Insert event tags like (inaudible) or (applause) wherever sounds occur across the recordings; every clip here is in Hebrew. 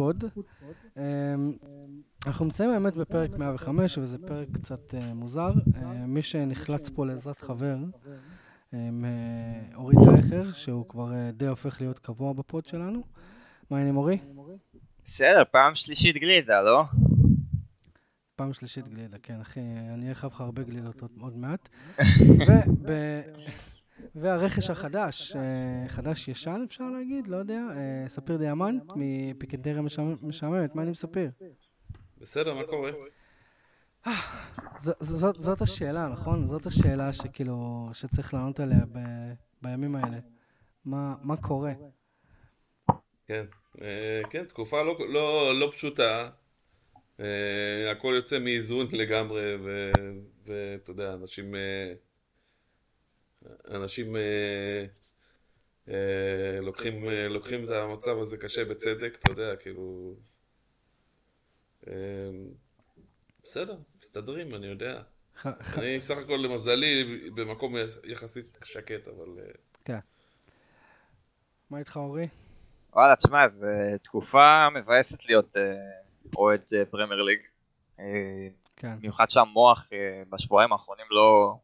אה, פוטפוד. אמ, אנחנו נמצאים האמת בפרק 105 וזה פרק קצת אה, מוזר. אה, מי שנחלץ פה לעזרת חבר, אמ, אורי טייכר, שהוא כבר די הופך להיות קבוע בפוד שלנו. מה העניינים אורי? בסדר, פעם שלישית גלידה, לא? פעם שלישית גלידה, כן אחי, אני אהיה לך הרבה גלידות עוד מעט. (laughs) והרכש החדש, אה, חדש ישן אפשר להגיד, לא יודע, אה, ספיר דיאמנט מפיקנטריה משעממת, מה אני מספיר? בסדר, מה קורה? אה, זאת השאלה, נכון? זאת השאלה שכאילו, שצריך לענות עליה בימים האלה. מה קורה? כן, כן, תקופה לא, לא, לא פשוטה. הכל יוצא מאיזון לגמרי, ואתה יודע, אנשים... אנשים אה, אה, לוקחים, אה, לוקחים את המצב הזה קשה בצדק, אתה יודע, כאילו... אה, בסדר, מסתדרים, אני יודע. אני סך הכל למזלי במקום יחסית שקט, אבל... כן. מה איתך אורי? וואלה, תשמע, זו תקופה מבאסת להיות אוהד פרמייר ליג. כן. במיוחד שהמוח בשבועיים האחרונים לא,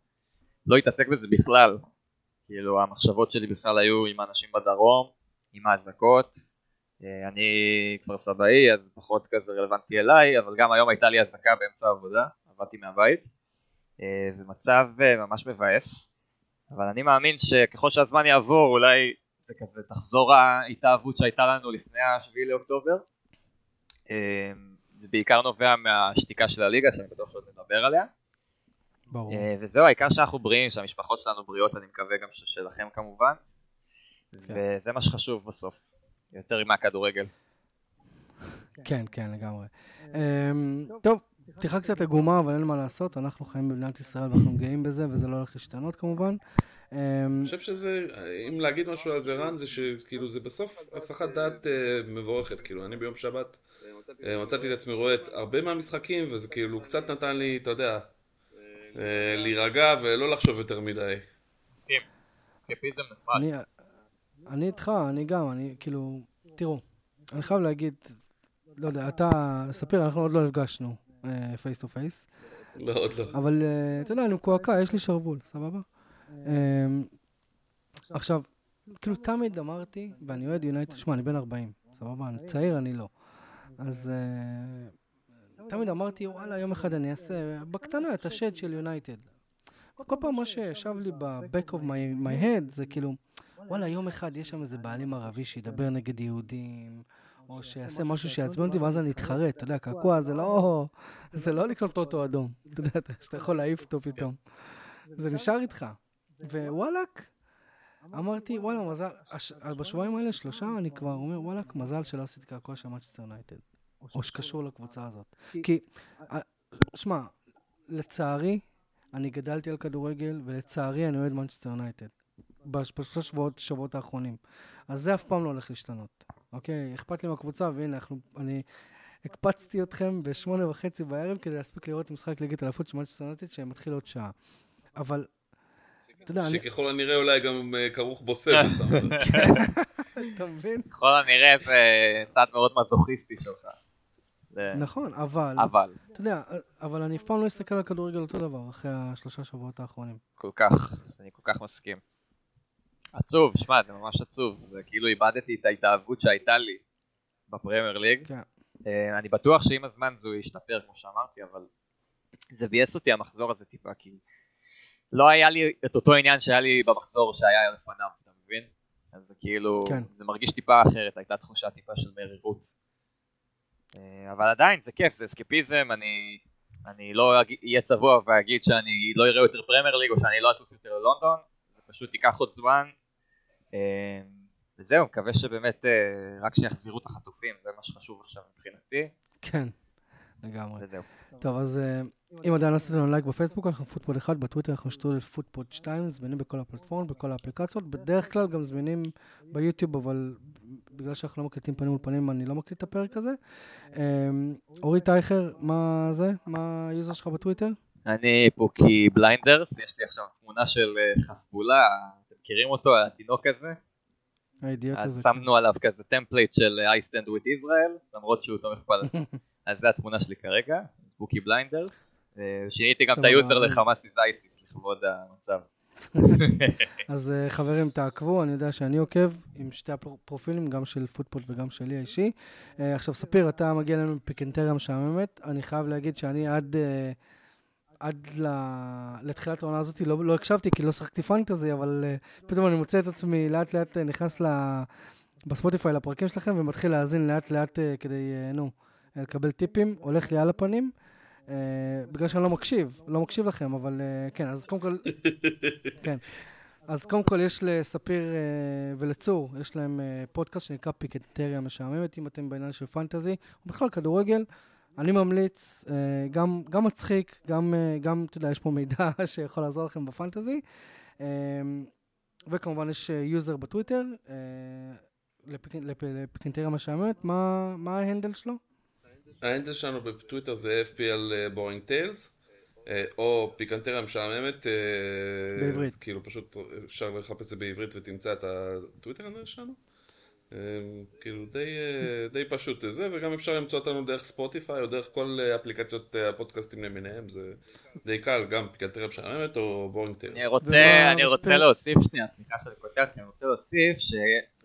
לא התעסק בזה בכלל. כאילו המחשבות שלי בכלל היו עם אנשים בדרום, עם האזעקות. אה, אני כבר סבאי אז פחות כזה רלוונטי אליי, אבל גם היום הייתה לי אזעקה באמצע העבודה, עבדתי מהבית. אה, ומצב אה, ממש מבאס. אבל אני מאמין שככל שהזמן יעבור אולי זה כזה תחזור ההתאהבות שהייתה לנו לפני השביעי לאוקטובר. זה בעיקר נובע מהשתיקה של הליגה שאני בטוח שעוד נדבר עליה. ברור. אה, וזהו, העיקר שאנחנו בריאים, שהמשפחות שלנו בריאות, אני מקווה גם שלכם כמובן. כן. וזה מה שחשוב בסוף, יותר מהכדורגל. כן, כן, לגמרי. אמ, טוב, פתיחה קצת עגומה, אבל אין מה לעשות, אנחנו חיים במדינת ישראל ואנחנו גאים בזה, וזה לא הולך להשתנות כמובן. אמ, אני חושב שזה, אם להגיד משהו על זה רן, זה שכאילו זה בסוף הסחת דעת אה, מבורכת, כאילו אני ביום שבת אה, מצאתי את עצמי רואה הרבה מהמשחקים, וזה כאילו קצת נתן לי, אתה יודע, אה, להירגע ולא לחשוב יותר מדי. מסכים. אסקפיזם נחמד. אני איתך, אני גם, אני כאילו, תראו, אני חייב להגיד, לא יודע, אתה, ספיר, אנחנו עוד לא נפגשנו face to face. לא, עוד לא. אבל אה, אתה יודע, אני מקועקע, יש לי שרוול, סבבה? אה, עכשיו, כאילו תמיד אמרתי, ואני אוהד יונייטד, שמע, אני בן 40, סבבה? אני צעיר, אני לא. אז תמיד אמרתי, וואלה, יום אחד אני אעשה בקטנה את השד של יונייטד. כל פעם מה שישב לי ב-back of my, my head זה כאילו, וואלה, יום אחד יש שם איזה בעלים ערבי שידבר נגד יהודים, או שיעשה משהו שיעצבן אותי, ואז אני אתחרט. אתה יודע, קעקוע זה לא, זה לא לקנות אוטו אדום. אתה יודע, שאתה יכול להעיף אותו פתאום. זה נשאר איתך. ווואלאק, אמרתי, וואלה, מזל, בשבועיים האלה, שלושה, אני כבר אומר, וואלאק, מזל שלא עשיתי קעקוע של מנצ'סטר יונייטד. או שקשור לקבוצה הזאת. כי, שמע, לצערי, אני גדלתי על כדורגל, ולצערי אני אוהד מנצ'סטר יונייטד. בשלושה שבועות, שבועות האחרונים. אז זה אף פעם לא הולך להשתנות, אוקיי? אכפת לי מהקבוצה, והנה, אנחנו, אני הקפצתי אתכם בשמונה וחצי בערב כדי להספיק לראות משחק ליגת האלופות של מנצ'סטר יונייטד שמתחיל עוד שעה. אבל, אתה יודע, אני... שככל הנראה אולי גם אה, כרוך בו סרט, (laughs) אתה מבין? ככל הנראה זה צעד מאוד מזוכיסטי שלך. נכון, אבל, אבל, אתה יודע, אבל אני אף פעם לא אסתכל על כדורגל אותו דבר אחרי השלושה שבועות האחרונים. כל כך, אני כל כך מסכים. עצוב, שמע, זה ממש עצוב, זה כאילו איבדתי את ההתאהבות שהייתה לי בפרמייר ליג. כן. Uh, אני בטוח שעם הזמן זה ישתפר, כמו שאמרתי, אבל זה ביאס אותי המחזור הזה טיפה, כי לא היה לי את אותו עניין שהיה לי במחזור שהיה לפניו, אתה מבין? אז זה כאילו, כן. זה מרגיש טיפה אחרת, הייתה תחושה טיפה של מרירות. אה, אבל עדיין זה כיף, זה אסקפיזם, אני, אני לא אהיה צבוע ואגיד שאני לא אראה יותר פרמייר ליג או שאני לא אטוס יותר ללונדון, זה פשוט ייקח עוד זמן. אה, וזהו, מקווה שבאמת אה, רק שיחזירו את החטופים, זה מה שחשוב עכשיו מבחינתי. כן, לגמרי. וזהו. טוב, אז אם עדיין לא עשיתם לנו לייק בפייסבוק, אנחנו פוטפוד 1, בטוויטר אנחנו שטרודל פוטפוד 2, זמינים בכל הפלטפורמות, בכל האפליקציות, בדרך כלל גם זמינים ביוטיוב, אבל בגלל שאנחנו לא מקליטים פנים מול פנים, אני לא מקליט את הפרק הזה. אמ, אורי טייכר, מה זה? מה היוזר שלך בטוויטר? אני פוקי בליינדרס, יש לי עכשיו תמונה של אה, חסבולה, אתם מכירים אותו, התינוק הזה? האידיוט אז הזה. שמנו עליו כזה template של I stand with Israel, למרות שהוא תומך פלסטין. (laughs) אז זה התמונה שלי כרגע, פוקי בליינדרס. אה, שיניתי גם את. היוזר ל Hamas is ISIS לכבוד המצב. (laughs) אז אה, חברים, תעקבו, אני יודע שאני עוקב עם שתי הפרופילים, גם של פוטפוד וגם שלי האישי. אה, עכשיו, ספיר, אתה מגיע אלינו מפיקנטריה משעממת. אני חייב להגיד שאני עד... עד. לתחילת העונה הזאת לא, לא הקשבתי, כי לא שחקתי fantasy, אבל אה, פתאום אני מוצא את עצמי לאט לאט נכנס ל... בספוטיפיי לפרקים שלכם ומתחיל להאזין לאט לאט uh, כדי, uh, נו, לקבל טיפים, הולך לי על הפנים, uh, בגלל שאני לא מקשיב, לא מקשיב לכם, אבל uh, כן, אז קודם כל, (laughs) כן. אז קודם כל יש לספיר uh, ולצור, יש להם uh, פודקאסט שנקרא פיקנטריה משעממת, אם אתם בעניין של פנטזי, ובכלל כדורגל. אני ממליץ, אה, גם, גם מצחיק, גם, אה, גם, אתה יודע, יש פה מידע (laughs) שיכול לעזור לכם בפנטזי. אה, וכמובן יש יוזר בטוויטר, אה, לפיקנטריה משעממת, מה, מה ה handle שלו? ה handle שלנו בטוויטר זה FPL Boring Tales, או פיקנטריה משעממת. אה, בעברית. כאילו פשוט אפשר לחפש את זה בעברית ותמצא את ה Twitter handle שלנו. אה, כאילו די, אה, די פשוט זה, וגם אפשר למצוא אותנו דרך ספוטיפיי או דרך כל אפליקציות הפודקאסטים למיניהם, זה די קל, גם פיקנטריה משעממת או בורינג טיילס. אני רוצה, ומה אני רוצה? להוסיף שנייה, סליחה שאני קוטע אני רוצה להוסיף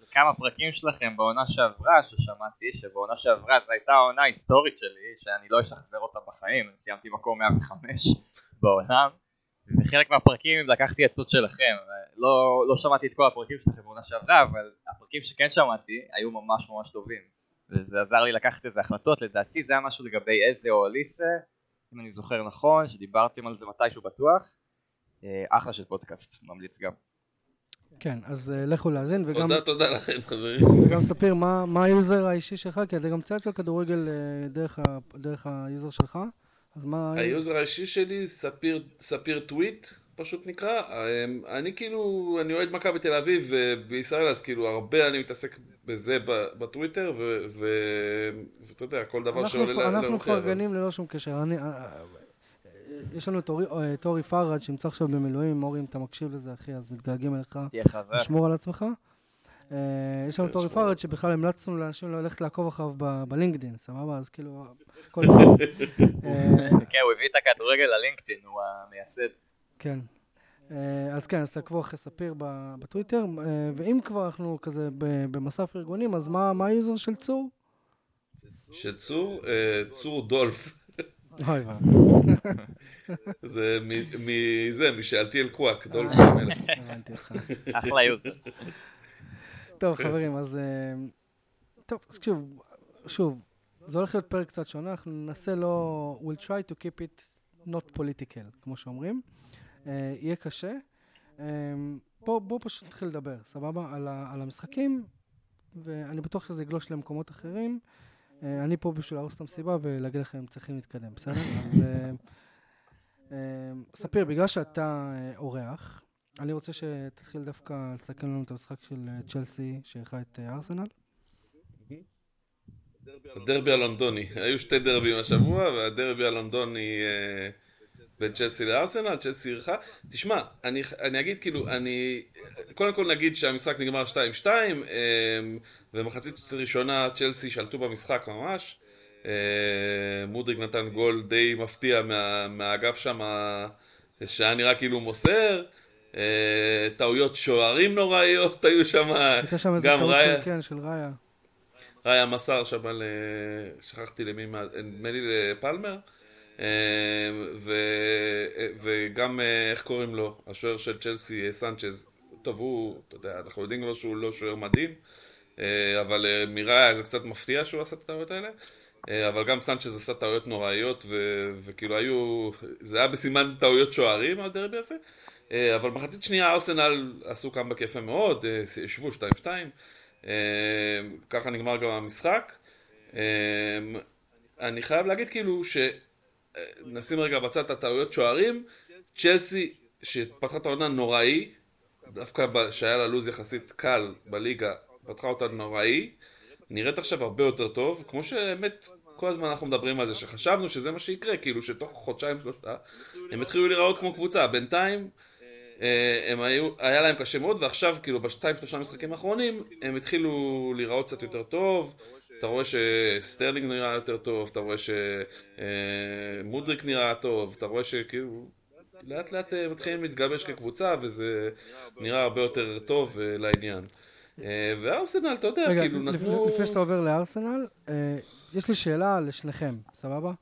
שכמה פרקים שלכם בעונה שעברה, ששמעתי, שבעונה שעברה זו הייתה העונה ההיסטורית שלי, שאני לא אשחזר אותה בחיים, אני סיימתי מקום 105 (laughs) בעולם, וחלק מהפרקים לקחתי עצות שלכם, לא, לא שמעתי את כל הפרקים שלכם בעונה שעברה, אבל הפרקים שכן שמעתי היו ממש ממש טובים, וזה עזר לי לקחת איזה החלטות, לדעתי זה היה משהו לגבי איזה או אליסה, אם אני זוכר נכון, שדיברתם על זה מתישהו בטוח. אה, אחלה של פודקאסט, ממליץ גם. כן, אז אה, לכו להאזין, וגם, תודה, תודה לכם חברים. וגם ספיר מה, מה היוזר האישי שלך, כי אתה גם מצייץ על כדורגל אה, דרך, ה, דרך היוזר שלך, אז מה... היוזר האישי שלי, ספיר, ספיר טוויט, פשוט נקרא. אמ, אני כאילו, אני אוהד מכבי תל אביב ובישראל, אז כאילו הרבה אני מתעסק בזה בטוויטר, ואתה יודע, כל דבר שעולה פ- ל- אנחנו למוכר. מפרגנים ללא שום קשר. אני, אה, יש לנו את אורי- אה, את אורי פראג' שנמצא עכשיו במילואים. אורי, אם אתה מקשיב לזה, אחי, אז מתגעגעים אליך. תהיה חזק. לשמור על עצמך. אה, יש לנו את אורי פראג' שבכלל המלצנו לאנשים ללכת לעקוב אחריו בלינקדין, סבבה? אז כאילו. (laughs) אה, כן, הוא הביא את הכדורגל ללינקדאין, הוא המייסד. כן. אז כן, אז תעקבו אחרי ספיר בטוויטר, ואם כבר אנחנו כזה ב- במסע פרגונים, אז מה מה היוזר של צור? שצור, אה, צור דולף. אוי ואבוי, (laughs) זה מ- מזה, משאלתיאל קוואק, דולף המלך. (laughs) הבנתי אותך. (laughs) אחלה יוזר. טוב, חברים, אז... אה, טוב, אז שוב, שוב, זה הולך להיות פרק קצת שונה, אנחנו ננסה לא... we'll try to keep it not political, כמו שאומרים. אה, יהיה קשה. אה, בואו בוא פשוט נתחיל לדבר, סבבה? על, ה, על המשחקים, ואני בטוח שזה יגלוש למקומות אחרים. אה, אני פה בשביל להרוס את המסיבה ולהגיד לכם, צריכים להתקדם, בסדר? (laughs) אז אה, אה, ספיר, בגלל שאתה אורח, אני רוצה שתתחיל דווקא לסכם לנו את המשחק של צ'לסי שאירחה את ארסנל. הדרבי הלונדוני. היו שתי דרבים השבוע, והדרבי הלונדוני בין צ'לסי לארסנל, צ'לסי אירחה. תשמע, אני, אני אגיד כאילו, אני... קודם כל נגיד שהמשחק נגמר 2-2, אה, ומחצית ראשונה צ'לסי שלטו במשחק ממש. אה, מודריק נתן גול די מפתיע מה, מהאגף שם, שהיה נראה כאילו מוסר. אה, טעויות שוערים נוראיות (laughs) היו שם, הייתה שם איזה טעות. של, כן, של ראיה. ראיה מסר שם. אה, שכחתי למי, מה- נדמה לי לפלמר. אה, ו- וגם, אה, איך קוראים לו? השוער של צ'לסי, אה, סנצ'ז. טוב, הוא, אתה יודע, אנחנו יודעים כבר שהוא לא שוער מדהים, אה, אבל מראיה זה קצת מפתיע שהוא עשה את הטעויות האלה. אבל גם סנצ'ז עשה טעויות נוראיות, ו- וכאילו היו... זה היה בסימן טעויות שוערים, הדרבי הזה. אבל מחצית שנייה ארסנל עשו קאמבק יפה מאוד, ישבו 2-2. אה, ככה נגמר גם המשחק. אני חייב להגיד כאילו ש... אה, נשים רגע בצד את הטעויות שוערים, צ'לסי שפתחה את העונה נוראי, דווקא שהיה לה לו"ז יחסית קל בליגה, פתחה אותה נוראי, נראית עכשיו הרבה יותר טוב, כמו שבאמת כל הזמן אנחנו מדברים על זה, שחשבנו שזה מה שיקרה, כאילו שתוך חודשיים שלושה הם התחילו להיראות כמו קבוצה, בינתיים הם היו, היה להם קשה מאוד, ועכשיו כאילו בשתיים שלושה משחקים האחרונים הם התחילו להיראות קצת יותר טוב, אתה רואה שסטרלינג נראה יותר טוב, אתה רואה שמודריק נראה טוב, אתה רואה שכאילו לאט לאט מתחילים להתגבש כקבוצה וזה נראה הרבה יותר טוב לעניין. וארסנל, אתה יודע, רגע, כאילו נתנו... לפני שאתה עובר לארסנל, יש לי שאלה לשניכם, סבבה?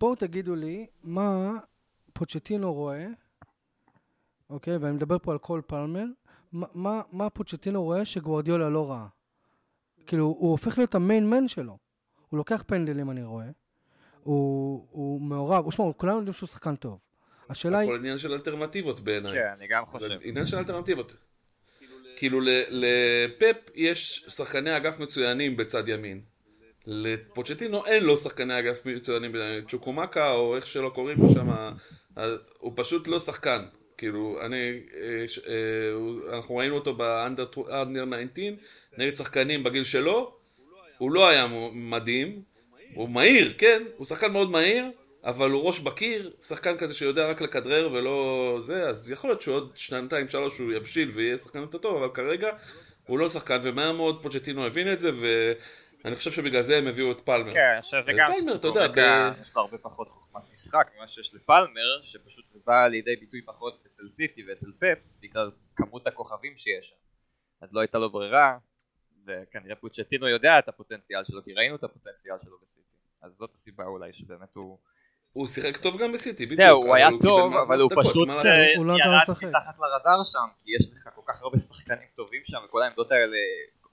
בואו תגידו לי מה פוצ'טינו רואה, אוקיי, ואני מדבר פה על כל פלמר, מה, מה פוצ'טינו רואה שגוורדיולה לא ראה? כאילו, הוא הופך להיות המיין מן שלו. הוא לוקח פנדלים, אני רואה. הוא, הוא מעורב, שמע, כולנו יודעים שהוא שחקן טוב. השאלה היא... הכל עניין של אלטרנטיבות בעיניי. כן, אני גם חושב. עניין של אלטרנטיבות. כאילו לפפ יש שחקני אגף מצוינים בצד ימין. לפוצ'טינו אין לו שחקני אגף מצוינים, צ'וקומקה או איך שלא קוראים לו שם, הוא פשוט לא שחקן. כאילו, אני, אנחנו ראינו אותו באנדר 19 נגד שחקנים בגיל שלו, הוא לא היה מדהים, הוא מהיר, כן, הוא שחקן מאוד מהיר, אבל הוא ראש בקיר, שחקן כזה שיודע רק לכדרר ולא זה, אז יכול להיות שעוד שנתיים שלוש הוא יבשיל ויהיה שחקן יותר טוב, אבל כרגע הוא לא שחקן, ומהר מאוד פוצ'טינו הבין את זה, ואני חושב שבגלל זה הם הביאו את פלמר. כן, אני חושב וגם יש לו הרבה פחות חוכמת משחק ממה שיש לפלמר, שפשוט זה בא לידי ביטוי פחות אצל סיטי ואצל פפ, בגלל כמות הכוכבים שיש שם. אז לא הייתה לו ברירה, וכנראה פוצ'טינו יודע את הפוטנציאל שלו, כי ראינו את הפוטנציאל שלו בסיטי. אז זאת הסיבה אולי שבאמת הוא... הוא שיחק טוב גם בסיטי, בדיוק. זהו, הוא היה טוב, אבל הוא פשוט ירד מתחת לרדאר שם, כי יש לך כל כך הרבה שחקנים טובים שם, וכל העמדות האלה,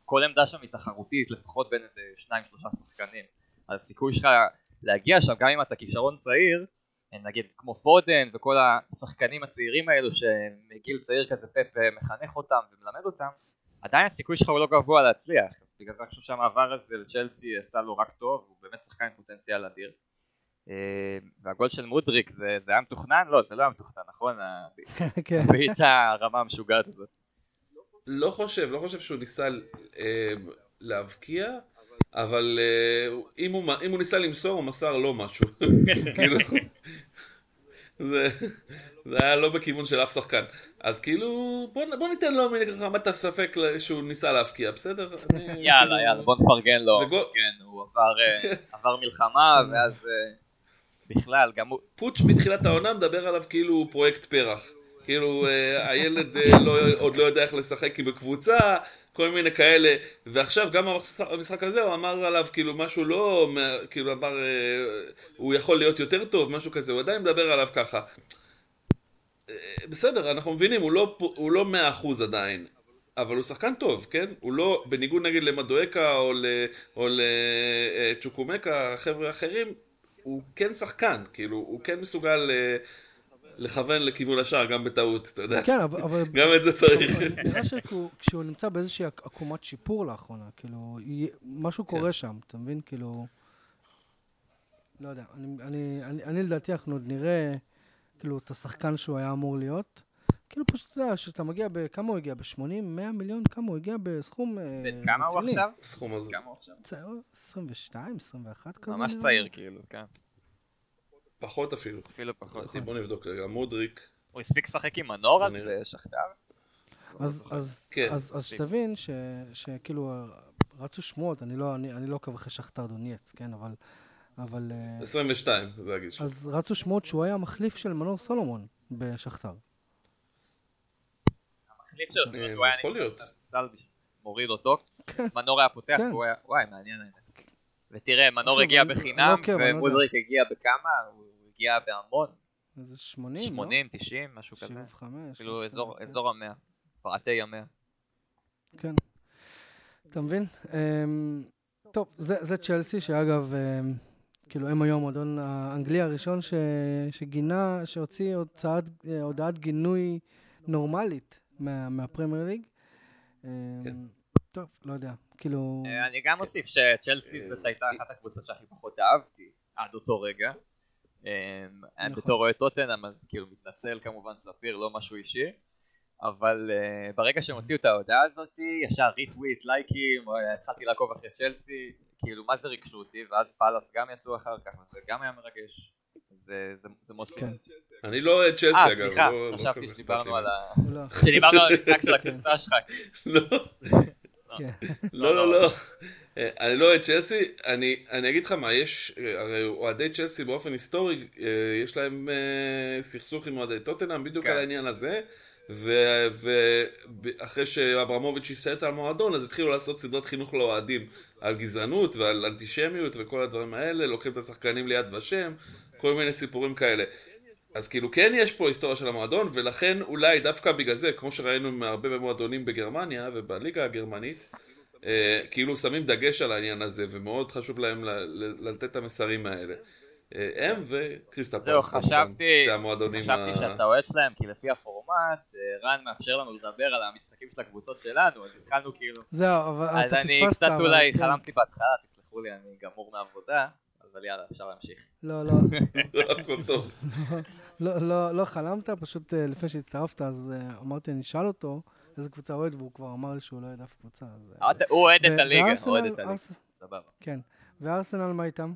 כל עמדה שם היא תחרותית, לפחות בין איזה שניים שלושה שחקנים. אז הסיכוי שלך להגיע שם, גם אם אתה כישרון צעיר, נגיד כמו פודן וכל השחקנים הצעירים האלו שמגיל צעיר כזה פפ מחנך אותם ומלמד אותם, עדיין הסיכוי שלך הוא לא גבוה להצליח. בגלל זה אני חושב שהמעבר הזה לצ'לסי עשה לו רק טוב, הוא באמת שחקן עם פוטנציאל אדיר. והגול של מודריק זה, זה היה מתוכנן? לא, זה לא היה מתוכנן, נכון? (laughs) כן. הבעיטה הרמה המשוגעת הזאת. לא חושב, לא חושב שהוא ניסה אה, להבקיע, אבל אה, אם, הוא, ניסה למסור, הוא מסר לו משהו. (laughs) זה, זה היה לא בכיוון של אף שחקן. אז כאילו, בוא, בוא ניתן לו מרמת הספק שהוא ניסה להבקיע, בסדר? אני, יאללה, כאילו, יאללה, בוא נפרגן לו. גול... כן, הוא עבר, אה, (laughs) עבר מלחמה, ואז בכלל, גם הוא... פוטש מתחילת העונה מדבר עליו כאילו הוא פרויקט פרח. כאילו אה, הילד אה, לא, עוד לא יודע איך לשחק בקבוצה, כל מיני כאלה, ועכשיו גם במשחק הזה הוא אמר עליו כאילו משהו לא, כאילו אמר, אה, הוא יכול להיות יותר טוב, משהו כזה, הוא עדיין מדבר עליו ככה. בסדר, אנחנו מבינים, הוא לא, לא מאה אחוז עדיין, אבל הוא שחקן טוב, כן? הוא לא, בניגוד נגיד למדואקה או לצ'וקומקה, חבר'ה אחרים, הוא כן שחקן, כאילו, הוא כן מסוגל אה, לכוון לכיוון השער, גם בטעות, אתה יודע. כן, אבל... גם את זה צריך. נראה שכשהוא נמצא באיזושהי עקומת שיפור לאחרונה, כאילו, משהו קורה כן. שם, אתה מבין? כאילו... לא יודע, אני לדעתי אנחנו עוד נראה, כאילו, את השחקן שהוא היה אמור להיות. כאילו פשוט, אתה יודע, שאתה מגיע ב... כמה הוא הגיע? ב-80, 100 מיליון? כמה הוא הגיע בסכום רציני? בן כמה הוא עכשיו? סכום הזה. כמה הוא עכשיו? צעיר, 22, 21 כזה. ממש צעיר כאילו, כן. פחות אפילו. אפילו פחות. בוא נבדוק רגע, מודריק. הוא הספיק לשחק עם מנורה ושכתר? אז כן. שתבין שכאילו רצו שמועות, אני לא, לא עוקב אחרי שכתר דונייץ, כן, אבל... אבל... 22, זה הגיל שלו. אז רצו שמועות שהוא היה מחליף של מנור סולומון בשכתר. המחליף שלו, אה, הוא היה יכול להיות. מוריד אותו, כן. מנור היה פותח, כן. וואי, מעניין. ותראה, מנור הגיע בחינם, לא ומודריק הגיע בכמה? הוא הגיע בהמון. איזה 80, 80, 90, משהו כזה. 75. כאילו אזור המאה, פרטי המאה. כן. אתה מבין? אמ, טוב, זה צ'לסי, שאגב, אמ, כאילו הם היום המועדון האנגלי הראשון שגינה, שהוציא אה, הודעת גינוי נורמלית מה, מהפרמייר ליג. כן. אמ, טוב, לא יודע, כאילו... אה, אני גם אוסיף שצ'לסי זאת הייתה אחת הקבוצות שהכי פחות אהבתי עד אותו רגע. אמ, נכון. בתור רואה טוטנאם אז כאילו מתנצל כמובן ספיר, לא משהו אישי. אבל uh, ברגע שהם הוציאו את ההודעה הזאת, ישר ריטוויט, לייקים, התחלתי לעקוב אחרי צ'לסי, כאילו מה זה ריגשו אותי, ואז פאלאס גם יצאו אחר כך, וזה גם היה מרגש. זה מוסיף. כן. אני לא אוהד צ'לסי אה, אגב. אה סליחה, לא- לא חשבתי שדיברנו על ה... לא. שדיברנו על המשחק של הקבוצה שלך. (laughs) (laughs) לא. לא, לא, לא. אני לא אוהד צ'לסי, אני אגיד לך מה, יש, הרי אוהדי צ'לסי באופן היסטורי, יש להם סכסוך עם אוהדי טוטנאם בדיוק כן. על העניין הזה. ואחרי שאברמוביץ' ייסד את המועדון, אז התחילו לעשות סדרת חינוך לאוהדים על גזענות ועל אנטישמיות וכל הדברים האלה, לוקחים את השחקנים ליד ושם, כל מיני סיפורים כאלה. אז כאילו כן יש פה היסטוריה של המועדון, ולכן אולי דווקא בגלל זה, כמו שראינו מהרבה מועדונים בגרמניה ובליגה הגרמנית, אה, כאילו שמים דגש על העניין הזה, ומאוד חשוב להם לתת את המסרים האלה. הם וקריסטה פרס, חשבתי, שתי המועדונים חשבתי שאתה אוהד שלהם, כי לפי הפורמט, אה, רן מאפשר לנו לדבר על המשחקים של הקבוצות שלנו, אז התחלנו כאילו... זהו, אבל אז אתה פספסת. אז אני קצת אולי כן. חלמתי בהתחלה, תסלחו לי, אני גמור מעבודה, אבל יאללה, אפשר להמשיך. לא, לא. (laughs) הכל טוב. (laughs) לא, לא, לא חלמת, פשוט אה, לפני שהצטרפת, אז אה, אמרתי, אני אשאל אותו איזה קבוצה אוהד, והוא כבר אמר לי שהוא לא אוהד אף קבוצה. הוא אוהד את הליגה, הוא אוהד את הליגה. סבבה. כן. וארסנל מה איתם?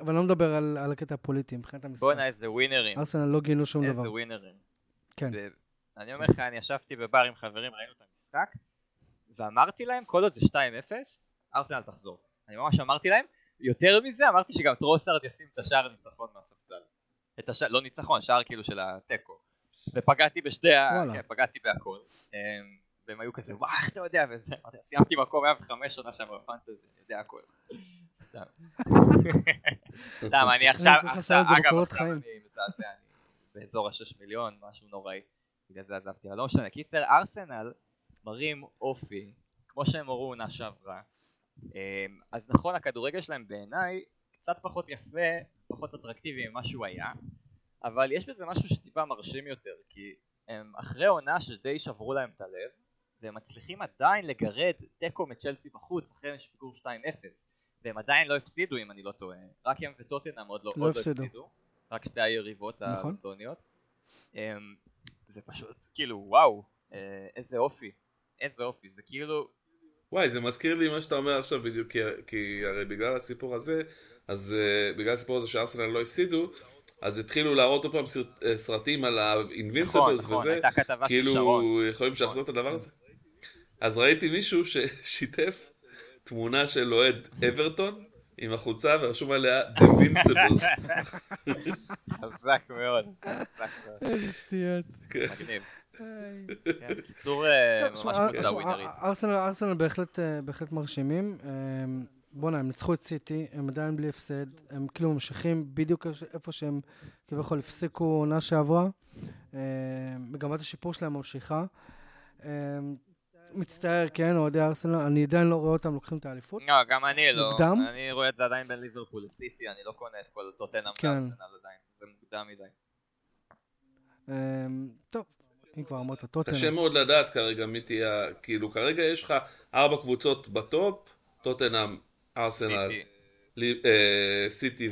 אבל לא מדבר על, על הקטע הפוליטי, מבחינת המשחק. בואנה, איזה ווינרים. ארסנל לא גינו שום דבר. איזה ווינרים. כן. אני אומר לך, אני ישבתי בבר עם חברים, ראינו את המשחק, ואמרתי להם, כל עוד זה 2-0, ארסנל תחזור. אני ממש אמרתי להם, יותר מזה, אמרתי שגם טרוסארד ישים את השער הניצחון מהספסל. את השער, לא ניצחון, שער כאילו של התיקו. ופגעתי בשתי ה... כן, פגעתי בהכל. אמ, והם היו כזה, וואו, איך אתה יודע, וזה, סיימתי מקום 105 שנה שם בפנטזי, אני יודע הכל. סתם. (laughs) סתם, אני עכשיו, עכשיו, אגב, עכשיו אני מזעזע, אני באזור השש מיליון, משהו נוראי, בגלל זה עזבתי, אבל לא משנה. קיצר, ארסנל מראים אופי, כמו שהם הורו עונה שעברה. אמ, אז נכון, הכדורגל שלהם בעיניי קצת פחות יפה, פחות אטרקטיבי ממה שהוא היה, אבל יש בזה משהו שטיפה מרשים יותר, כי הם אחרי עונה שדי שברו להם את הלב, והם מצליחים עדיין לגרד תיקו מצ'לסי בחוץ אחרי שפיגור 2-0 והם עדיין לא הפסידו אם אני לא טועה. רק הם וטוטנאם עוד לא, לא, עוד לא הפסידו. רק שתי היריבות נכון. הלונדוניות אמ, זה פשוט כאילו וואו אה, איזה אופי. איזה אופי. זה כאילו וואי זה מזכיר לי מה שאתה אומר עכשיו בדיוק כי, כי הרי בגלל הסיפור הזה אז uh, בגלל הסיפור הזה שארסנל לא הפסידו אז התחילו להראות עוד פעם סרט, אה, סרטים על ה-Invincibles נכון, נכון, וזה, הייתה כתבה כאילו של שרון. יכולים לשחזר נכון. את הדבר הזה. אז ראיתי מישהו ששיתף (laughs) תמונה של אוהד אברטון עם החולצה ורשום עליה The Vincibles. (laughs) חזק מאוד, חזק מאוד. איזה שטויות. כן. מגניב. כן, בקיצור, אה, ממש קבוצה ווינרית. ארסנל בהחלט מרשימים. אה, בואנה, הם ניצחו את סיטי, הם עדיין בלי הפסד, הם כאילו ממשיכים בדיוק איפה שהם כביכול הפסיקו עונה שעברה. מגמת השיפור שלהם ממשיכה. מצטער, כן, אוהדי ארסנל, אני עדיין לא רואה אותם לוקחים את האליפות. לא, גם אני לא. מוקדם? אני רואה את זה עדיין בין ליברפול לסיטי, אני לא קונה את כל טוטנאם כן. וארסנל עדיין, זה מוקדם מדי. אמ, טוב, אם כבר אמרת טוטנאם. קשה מאוד לדעת כרגע מי תהיה, כאילו כרגע יש לך ארבע קבוצות בטופ, טוטנאם, ארסנל, סיטי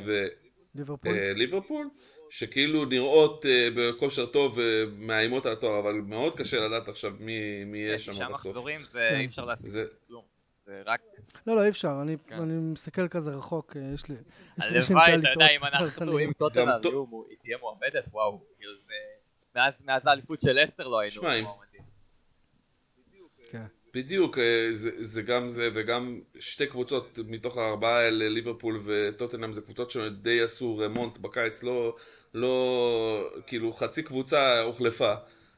וליברפול. שכאילו נראות uh, בכושר טוב ומאיימות על התואר, אבל מאוד קשה לדעת עכשיו מי, מי יהיה שם בסוף. שישה מחזורים זה כן. אי אפשר להשיג זה... כלום. זה רק... לא, לא, אי אפר, אני, כן. אני מסתכל כזה רחוק, אה, יש לי... הלוואי, אתה יודע, אם אנחנו, אם טוטנאם תהיה מועמדת, וואו, כאילו זה... מאז האליפות של אסטר לא היינו מועמדים. בדיוק, אה, זה, זה גם זה וגם שתי קבוצות מתוך הארבעה האלה, ליברפול וטוטנאם, זה קבוצות שדי עשו רמונט בקיץ, לא, לא, כאילו חצי קבוצה הוחלפה.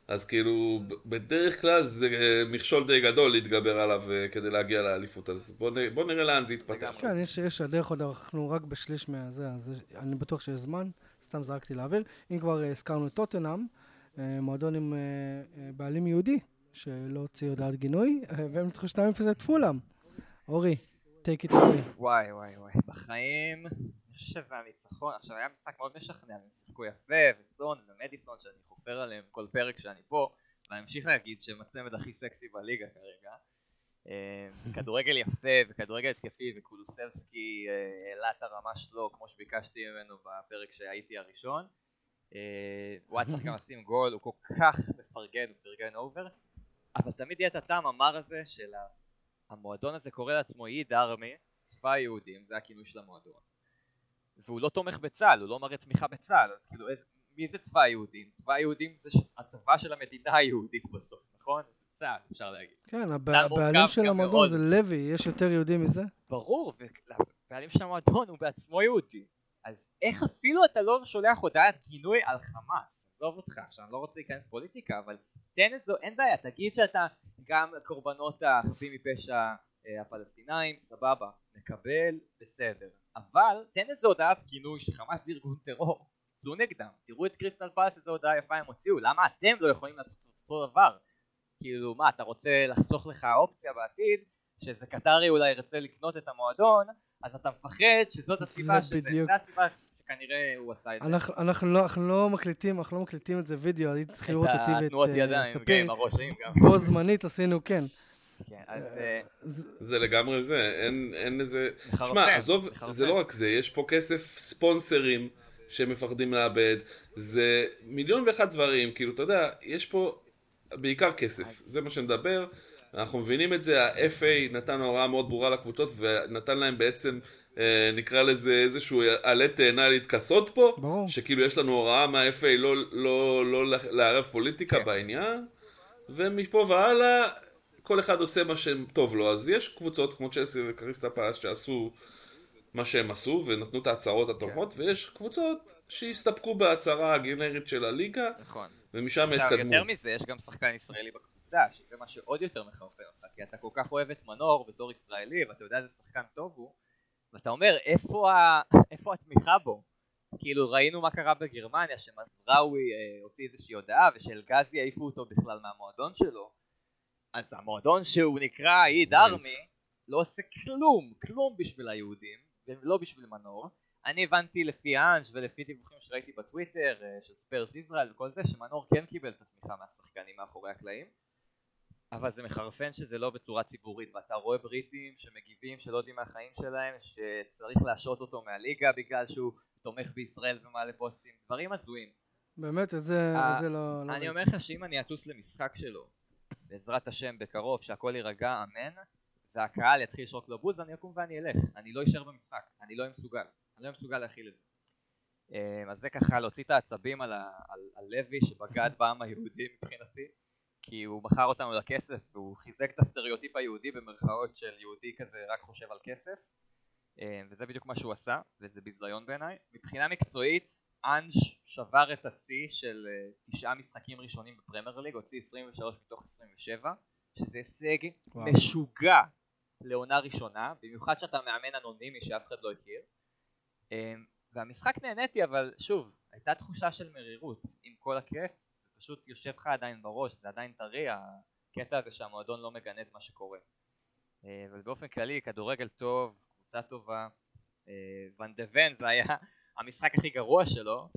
אז כאילו, בדרך כלל זה מכשול די גדול להתגבר עליו אה, כדי להגיע לאליפות, אז בוא, בוא נראה לאן זה יתפתח. כן, יש, יש הדרך עוד, אנחנו רק בשליש מהזה, אז אני בטוח שיש זמן, סתם זרקתי לאוויר. אם כבר אה, הזכרנו את טוטנאם, מועדון עם בעלים יהודי, שלא הוציא הודעת גינוי, (laughs) והם ניצחו 2-0 את פולאם. אורי, take it away. וואי וואי וואי, בחיים, אני חושב שזה הניצחון, עכשיו היה משחק מאוד משכנע, הם שיחקו יפה, וסון ומדיסון שאני חופר עליהם כל פרק שאני פה, ואני אמשיך להגיד שהם הצמד הכי סקסי בליגה כרגע. אה, כדורגל יפה וכדורגל התקפי וקולוסבסקי אה, העלה את הרמה שלו כמו שביקשתי ממנו בפרק שהייתי הראשון. אה, הוא היה צריך גם לשים גול, הוא כל כך מפרגן, הוא פרגן over. אבל תמיד יהיה את הטעם המר הזה של המועדון הזה קורא לעצמו יד ארמי, צבא היהודים, זה הכינוי של המועדון. והוא לא תומך בצה"ל, הוא לא מראה תמיכה בצה"ל, אז כאילו איזה, מי זה צבא היהודים? צבא היהודים זה הצבא של המדינה היהודית בסוף, נכון? צה"ל, אפשר להגיד. כן, הבעלים של המועדון זה לוי, יש יותר יהודים מזה? ברור, והבעלים של המועדון הוא בעצמו יהודי. אז איך אפילו אתה לא שולח הודעת גינוי על חמאס? עזוב אותך, עכשיו אני לא רוצה להיכנס פוליטיקה, אבל תן איזו, אין בעיה, תגיד שאתה גם קורבנות החפים מפשע אה, הפלסטינאים, סבבה, מקבל, בסדר. אבל תן איזו הודעת גינוי שחמאס זה ארגון טרור, צאו נגדם, תראו את קריסטל פלס איזו הודעה יפה הם הוציאו, למה אתם לא יכולים לעשות אותו דבר? כאילו מה, אתה רוצה לחסוך לך אופציה בעתיד, שאיזה קטרי אולי ירצה לקנות את המועדון, אז אתה מפחד שזאת הסיבה שזה, זה הסיבה שכנראה הוא עשה את זה. אנחנו, אנחנו, לא, אנחנו לא מקליטים, אנחנו לא מקליטים את זה וידאו, הייתי צריך לראות אותי ואת ידיים, ספיר. עם הראשים גם. בו זמנית עשינו, כן. כן, אז... אה, זה לגמרי זה, אין, אין איזה... שמע, עזוב, זה לא רק זה, יש פה כסף ספונסרים שמפחדים לאבד, זה מיליון ואחד דברים, כאילו, אתה יודע, יש פה בעיקר כסף, זה מה שנדבר. אנחנו מבינים את זה, ה-FA נתן הוראה מאוד ברורה לקבוצות ונתן להם בעצם, אה, נקרא לזה איזשהו עלה תאנה להתכסות פה, ברור. שכאילו יש לנו הוראה מה-FA לא, לא, לא לערב פוליטיקה כן. בעניין, ומפה והלאה כל אחד עושה מה שטוב לו, אז יש קבוצות כמו צ'לסי וקריסטה פאס שעשו מה שהם עשו ונתנו את ההצהרות הטובות, כן. ויש קבוצות שהסתפקו בהצהרה הגנרית של הליגה, נכון. ומשם התקדמו. יותר מזה, יש גם שחקן ישראלי בקבוצה, שזה מה שעוד יותר מחרפן אותך, כי אתה כל כך אוהב את מנור בתור ישראלי, ואתה יודע איזה שחקן טוב הוא, ואתה אומר, איפה, ה... (laughs) איפה התמיכה בו? כאילו ראינו מה קרה בגרמניה, שמזראוי אה, הוציא איזושהי הודעה, ושאלגזי העיפו אותו בכלל מהמועדון שלו, אז המועדון שהוא נקרא איד ארמי לא עושה כלום, כלום בשביל היהודים ולא בשביל מנור. אני הבנתי לפי האנג' ולפי דיווחים שראיתי בטוויטר אה, של ספיירס ישראל וכל זה שמנור כן קיבל את התמיכה מהשחקנים מאחורי הקלעים אבל זה מחרפן שזה לא בצורה ציבורית ואתה רואה בריטים שמגיבים שלא יודעים מהחיים שלהם שצריך להשעות אותו מהליגה בגלל שהוא תומך בישראל ומעלה פוסטים דברים הזויים. באמת את זה, את זה לא, לא... אני אומר לך שאם אני אטוס למשחק שלו בעזרת השם בקרוב שהכל יירגע אמן והקהל יתחיל לשרוק לו בוז אני אקום ואני אלך. אני לא אשאר במשחק. אני לא מסוגל. אני לא מסוגל להכיל את זה. אמ, אז זה ככה להוציא את העצבים על, ה, על, על לוי שבגד בעם היהודי מבחינתי כי הוא מכר אותנו לכסף והוא חיזק את הסטריאוטיפ היהודי במרכאות של יהודי כזה רק חושב על כסף אמ, וזה בדיוק מה שהוא עשה וזה ביזיון בעיניי מבחינה מקצועית אנג' שבר את השיא של אה, תשעה משחקים ראשונים בפרמייר ליג, הוציא 23 מתוך 27, שזה הישג וואו. משוגע לעונה ראשונה, במיוחד שאתה מאמן אנונימי שאף אחד לא הכיר. אמ, והמשחק נהניתי, אבל שוב, הייתה תחושה של מרירות. עם כל הכיף, פשוט יושב לך עדיין בראש, זה עדיין טרי, הקטע הזה שהמועדון לא מגנה את מה שקורה. אה, אבל באופן כללי, כדורגל טוב, קבוצה טובה. ואן דה ון זה היה המשחק הכי גרוע שלו,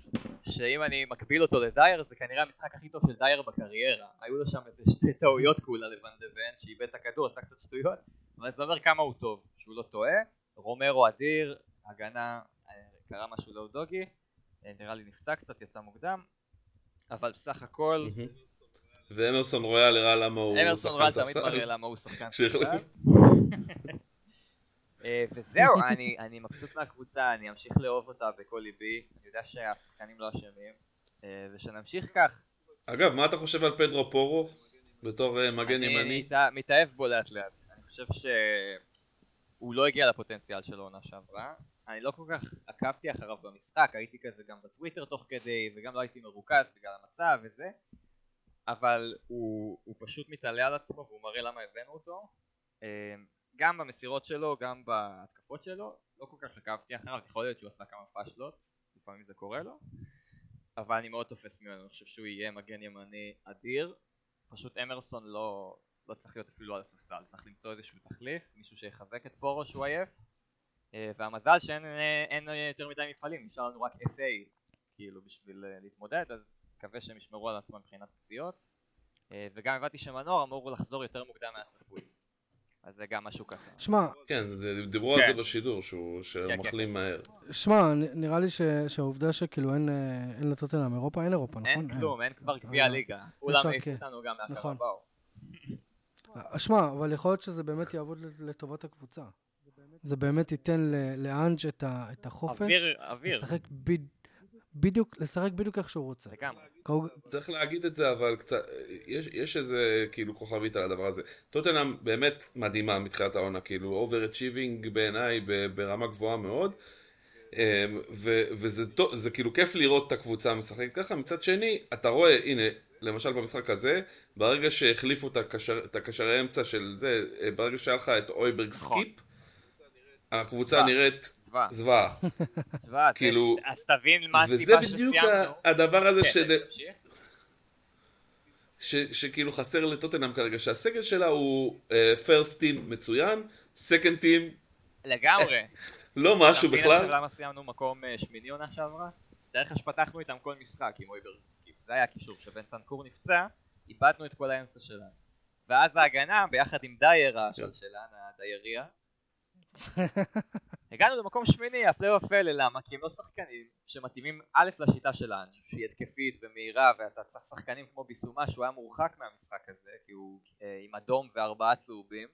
שאם אני מקביל אותו לדייר זה כנראה המשחק הכי טוב של דייר בקריירה. היו לו שם איזה שתי טעויות כולה לבן דבן, שאיבד את הכדור, עשה קצת שטויות, אבל זה אומר כמה הוא טוב, שהוא לא טועה. רומרו אדיר, הגנה, אה, קרה משהו לאודוגי, אה, נראה לי נפצע קצת, יצא מוקדם, אבל בסך הכל... ואמרסון רויאל הראה למה הוא שחקן ספסל. אמרסון רויאל תמיד מראה למה הוא שחקן (laughs) ספסל. (laughs) אה, וזהו, אני, אני מבסוט מהקבוצה, אני אמשיך לאהוב אותה בכל ליבי, אני יודע שהשחקנים לא אשמים, אה, ושנמשיך כך. אגב, מה אתה חושב על פדרו פורו בתור אה, מגן ימני? אני מתאהב בו לאט לאט, אני חושב שהוא לא הגיע לפוטנציאל של העונה שעברה, אני לא כל כך עקבתי אחריו במשחק, הייתי כזה גם בטוויטר תוך כדי, וגם לא הייתי מרוכז בגלל המצב וזה, אבל הוא, הוא פשוט מתעלה על עצמו והוא מראה למה הבאנו אותו. גם במסירות שלו, גם בהתקפות שלו, לא כל כך עקבתי אחריו, יכול להיות שהוא עשה כמה פאשלות, לפעמים זה קורה לו, אבל אני מאוד תופס ממנו, אני חושב שהוא יהיה מגן ימני אדיר, פשוט אמרסון לא, לא צריך להיות אפילו על הספסל, צריך למצוא איזשהו תחליף, מישהו שיחזק את פורו שהוא עייף, והמזל שאין אין יותר מדי מפעלים, נשאר לנו רק FA כאילו בשביל אה, להתמודד, אז מקווה שהם ישמרו על עצמם מבחינת פציעות, אה, וגם הבנתי שמנור אמור לחזור יותר מוקדם מהצפוי. אז זה גם משהו ככה. שמע... כן, דיברו על זה כן. בשידור, שהוא כן, מחלים כן. מהר. שמע, נראה לי שהעובדה שכאילו אין לטוטנאם אירופה, אין אירופה, נכון? אין כלום, אין כבר גביע אה, ליגה. כולם העיפו אותנו גם מהקו הבאו. שמע, אבל יכול להיות שזה באמת יעבוד לטובת הקבוצה. זה באמת ייתן לאנג' את החופש. אוויר, אוויר. לשחק בדיוק, לשחק בדיוק איך שהוא רוצה. לגמרי. צריך להגיד את זה, אבל קצת, יש, יש איזה כאילו כוכבית על הדבר הזה. טוטנאם באמת מדהימה מתחילת העונה, כאילו overachieving בעיניי ברמה גבוהה מאוד. אמ, ו, וזה זה כאילו כיף לראות את הקבוצה משחקת ככה, מצד שני, אתה רואה, הנה, למשל במשחק הזה, ברגע שהחליפו את, הקשר, את הקשרי האמצע של זה, ברגע שהיה לך את הויברג נכון. סקיפ, הקבוצה נראית זוועה. זוועה, (laughs) כאילו... אז תבין מה הסיבה שסיימנו. וזה בדיוק הדבר הזה כן, של... ש, שכאילו חסר לטוטנאם כרגע, שהסגל שלה הוא first uh, team מצוין, second team... לגמרי. (laughs) לא משהו בכלל. אתה מבין עכשיו למה סיימנו מקום אה, שמיני עונה שעברה? דרך כלל שפתחנו איתם כל משחק עם אוליבר סקיפ. זה היה הקישור שבנטנקור נפצע, איבדנו את כל האמצע שלנו. ואז ההגנה, ביחד עם דייר השלשלן, הדייריה, הגענו למקום שמיני, הפלא ופלא, למה? כי הם לא שחקנים שמתאימים א' לשיטה של האנג' שהיא התקפית ומהירה ואתה צריך שחקנים כמו ביסומה שהוא היה מורחק מהמשחק הזה כי הוא אה, עם אדום וארבעה צהובים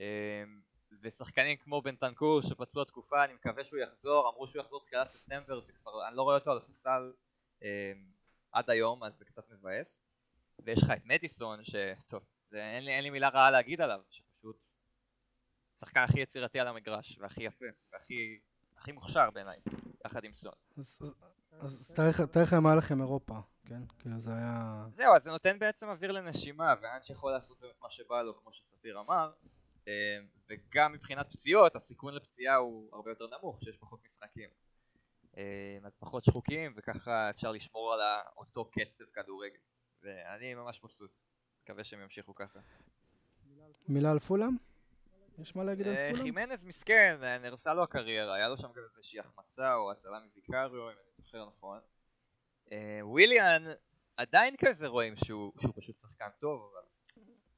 אה, ושחקנים כמו בנטנקור שפצעו התקופה, אני מקווה שהוא יחזור, אמרו שהוא יחזור תחילת ספטמבר, זה כבר, אני לא רואה אותו על הספסל אה, עד היום אז זה קצת מבאס ויש לך את מדיסון שטוב, אין, לי, אין לי מילה רעה להגיד עליו, השחקן הכי יצירתי על המגרש, והכי יפה, והכי הכי מוכשר בעיניי, יחד עם סון. אז תאר לך מה לכם אירופה, כן? כאילו זה היה... זהו, אז זה נותן בעצם אוויר לנשימה, ואנש יכול לעשות באמת מה שבא לו, כמו שספיר אמר, אה, וגם מבחינת פציעות, הסיכון לפציעה הוא הרבה יותר נמוך, שיש פחות משחקים. אה, אז פחות שחוקים, וככה אפשר לשמור על אותו קצב כדורגל. ואני ממש מבסוט, מקווה שהם ימשיכו ככה. מילה על פולאם? יש מה להגיד על אה, פולאם? חימנז מסכן, אה, נהרסה לו הקריירה, היה לו שם גם איזושהי החמצה או הצלה מוויקריו, אם אני זוכר נכון. אה, וויליאן, עדיין כזה רואים שהוא, פשוט שחקן טוב, אבל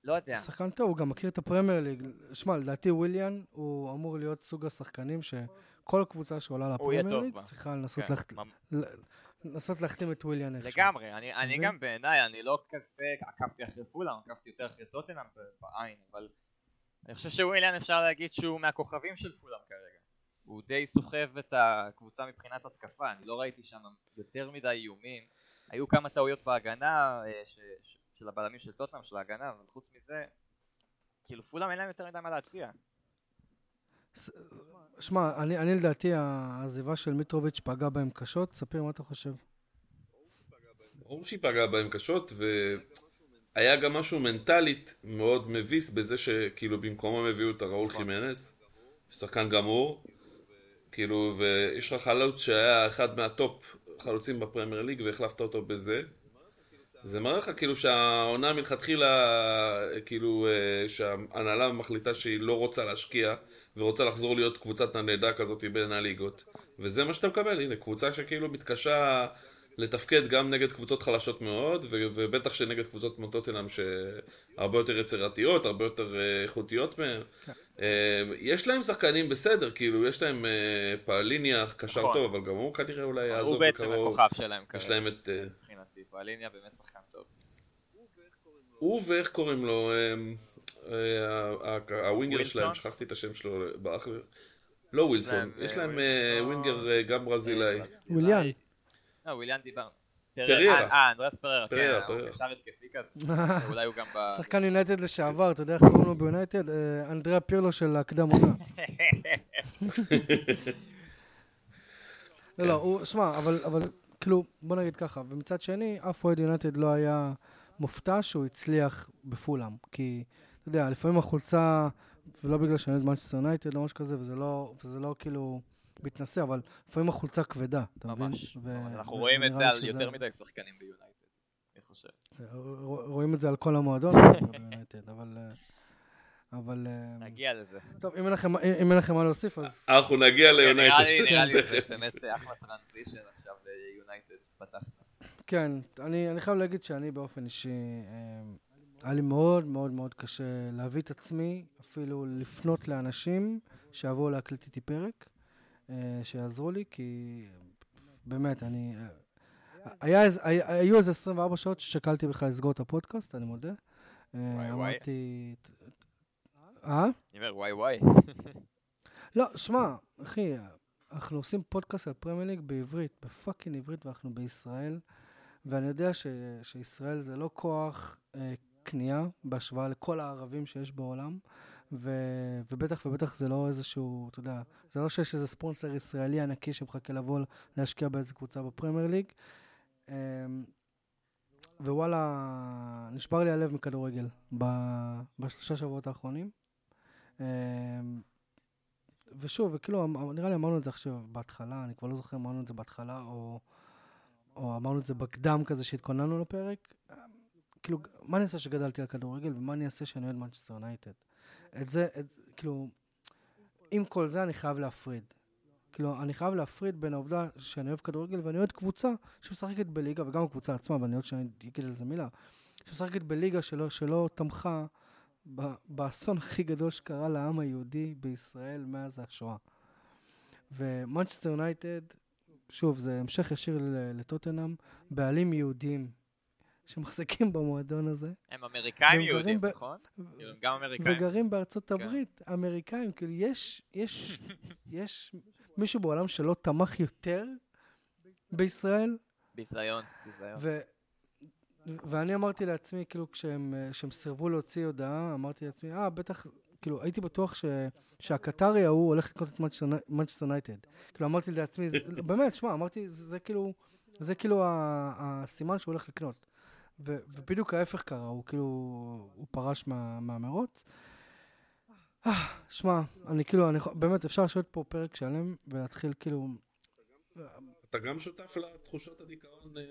לא יודע. שחקן טוב, הוא גם מכיר את הפרמייר ליג. שמע, לדעתי וויליאן הוא אמור להיות סוג השחקנים שכל קבוצה שעולה לפרמייר ליג צריכה לנסות כן. לנסות להחתים את וויליאן איכשהו. לגמרי, אני, אני גם בעיניי, אני לא כזה עקבתי אחרי פולאם, עקבתי יותר אחרי טוטנאם בעין, אבל אני חושב שוויליאן אפשר להגיד שהוא מהכוכבים של כולם כרגע. הוא די סוחב את הקבוצה מבחינת התקפה, אני לא ראיתי שם יותר מדי איומים. היו כמה טעויות בהגנה אה, ש, ש, של הבלמים של טוטנאם, של ההגנה, אבל חוץ מזה, כאילו פולאם אין להם יותר מדי מה להציע. שמע, אני, אני לדעתי העזיבה של מיטרוביץ' פגעה בהם קשות, ספיר מה אתה חושב? ברור שהיא פגעה בהם קשות, ו... היה גם משהו מנטלית מאוד מביס בזה שכאילו במקומם הביאו את הראול חימנס, שחקן גמור, כאילו, ויש לך חלוץ שהיה אחד מהטופ חלוצים בפרמייר ליג והחלפת אותו בזה. זה מראה לך כאילו שהעונה מלכתחילה, כאילו אה, שההנהלה מחליטה שהיא לא רוצה להשקיע ורוצה לחזור להיות קבוצת הנדה כזאת בין הליגות. וזה מה שאתה מקבל, הנה, קבוצה שכאילו מתקשה לתפקד גם נגד קבוצות חלשות מאוד, ובטח שנגד קבוצות כמו טוטנאם שהרבה יותר יצירתיות, הרבה יותר אה, איכותיות מהן. כן. אה, יש להם שחקנים בסדר, כאילו, יש להם אה, פעליניה קשר נכון. טוב, אבל גם הוא כנראה אולי יעזוב בקרוב. הוא בעצם הכוכב שלהם כרגע. יש להם את... מבחינתי, פעליניה באמת שחקן טוב. הוא ואיך קוראים לו, ה winger שלהם, שכחתי את השם שלו, לא ווילסון, יש להם winger גם ברזילאי. וויליאן. לא, וויליאן דיברנו. פריירה. אה, אנדרס פריירה, כן, הוא קשר התקפי כזה. (laughs) אולי הוא גם ב... שחקן יונייטד לשעבר, אתה יודע איך קוראים לו ביונייטד? אה, אנדריה פירלו של הקדם עונה. (laughs) לא, לא, הוא, שמע, אבל כאילו, בוא נגיד ככה, ומצד שני, אף אוהד יונייטד לא היה מופתע שהוא הצליח בפולאם, כי, אתה יודע, לפעמים החולצה, ולא בגלל שאני אוהד מנצ'סטר יונייטד או משהו כזה, וזה לא, וזה לא כאילו... מתנשא, אבל לפעמים החולצה כבדה, אתה מבין? ממש. אנחנו רואים את זה על יותר מדי שחקנים ביונייטד, אני חושב. רואים את זה על כל המועדון (laughs) ביונייטד, אבל... אה, אבל... אה, נגיע לזה. טוב, אם אין לכם מה להוסיף, אז... אנחנו נגיע ליונייטד. נראה לי זה באמת אחלה transition עכשיו ליונייטד פתחת. כן, אני חייב להגיד שאני באופן אישי, אה, היה לי מאוד מאוד מאוד קשה להביא את עצמי, אפילו לפנות לאנשים שיבואו להקליט איתי פרק. אה, שיעזרו לי, כי באמת, אני... אה, היה, היו איזה 24 שעות ששקלתי בכלל לסגור את הפודקאסט, אני מודה. אה, וואי וואי. אמרתי... אה? אני אומר וואי וואי. (laughs) לא, שמע, אחי, אנחנו עושים פודקאסט על פרמייר ליג בעברית, ב fucking עברית, ואנחנו בישראל, ואני יודע ש, שישראל זה לא כוח אה, קנייה בהשוואה לכל הערבים שיש בעולם, ו, ובטח ובטח זה לא איזשהו, אתה יודע, זה לא שיש איזה ספונסר ישראלי ענקי שמחכה לבוא להשקיע באיזה קבוצה בפרמייר ליג. אה, ווואלה, נשבר לי הלב מכדורגל בשלושה שבועות האחרונים. אה, ושוב, וכאילו, אמ, נראה לי אמרנו את זה עכשיו בהתחלה, אני כבר לא זוכר אם אמרנו את זה בהתחלה, או, או אמרנו את זה בקדם כזה שהתכוננו לפרק. כאילו, מה אני אעשה שגדלתי על כדורגל, ומה אני אעשה שאני אוהד מנצ'סטר יונייטד? את זה, את, כאילו, עם כל זה אני חייב להפריד. כאילו, אני חייב להפריד בין העובדה שאני אוהב כדורגל ואני אוהד קבוצה שמשחקת בליגה, וגם הקבוצה עצמה, ואני עוד שנייה אגיד על זה מילה, שמשחקת בליגה שלא, שלא תמכה באסון הכי גדול שקרה לעם היהודי בישראל מאז השואה. ומנצ'סטר יונייטד, שוב, זה המשך ישיר לטוטנאם, בעלים יהודים שמחזיקים במועדון הזה. הם אמריקאים יהודים, ב... נכון? הם גם אמריקאים. וגרים בארצות כן. הברית, אמריקאים, כאילו יש, יש, (laughs) יש מישהו בעולם שלא תמך יותר בישראל? ביזיון, ביזיון. ואני אמרתי לעצמי, כאילו, כשהם, כשהם סירבו להוציא הודעה, אמרתי לעצמי, אה, בטח, כאילו, הייתי בטוח ש, שהקטרי ההוא הולך לקנות את מנצ'סטר יונייטד. כאילו, אמרתי לעצמי, באמת, שמע, אמרתי, זה, זה כאילו, זה כאילו הסימן שהוא הולך לקנות. ו, ובדיוק ההפך קרה, הוא כאילו, הוא פרש מה, מהמרוץ. אה, שמע, אני כאילו, אני, באמת, אפשר לשבת פה פרק שלם ולהתחיל כאילו... אתה גם שותף לתחושות הדיכאון אה,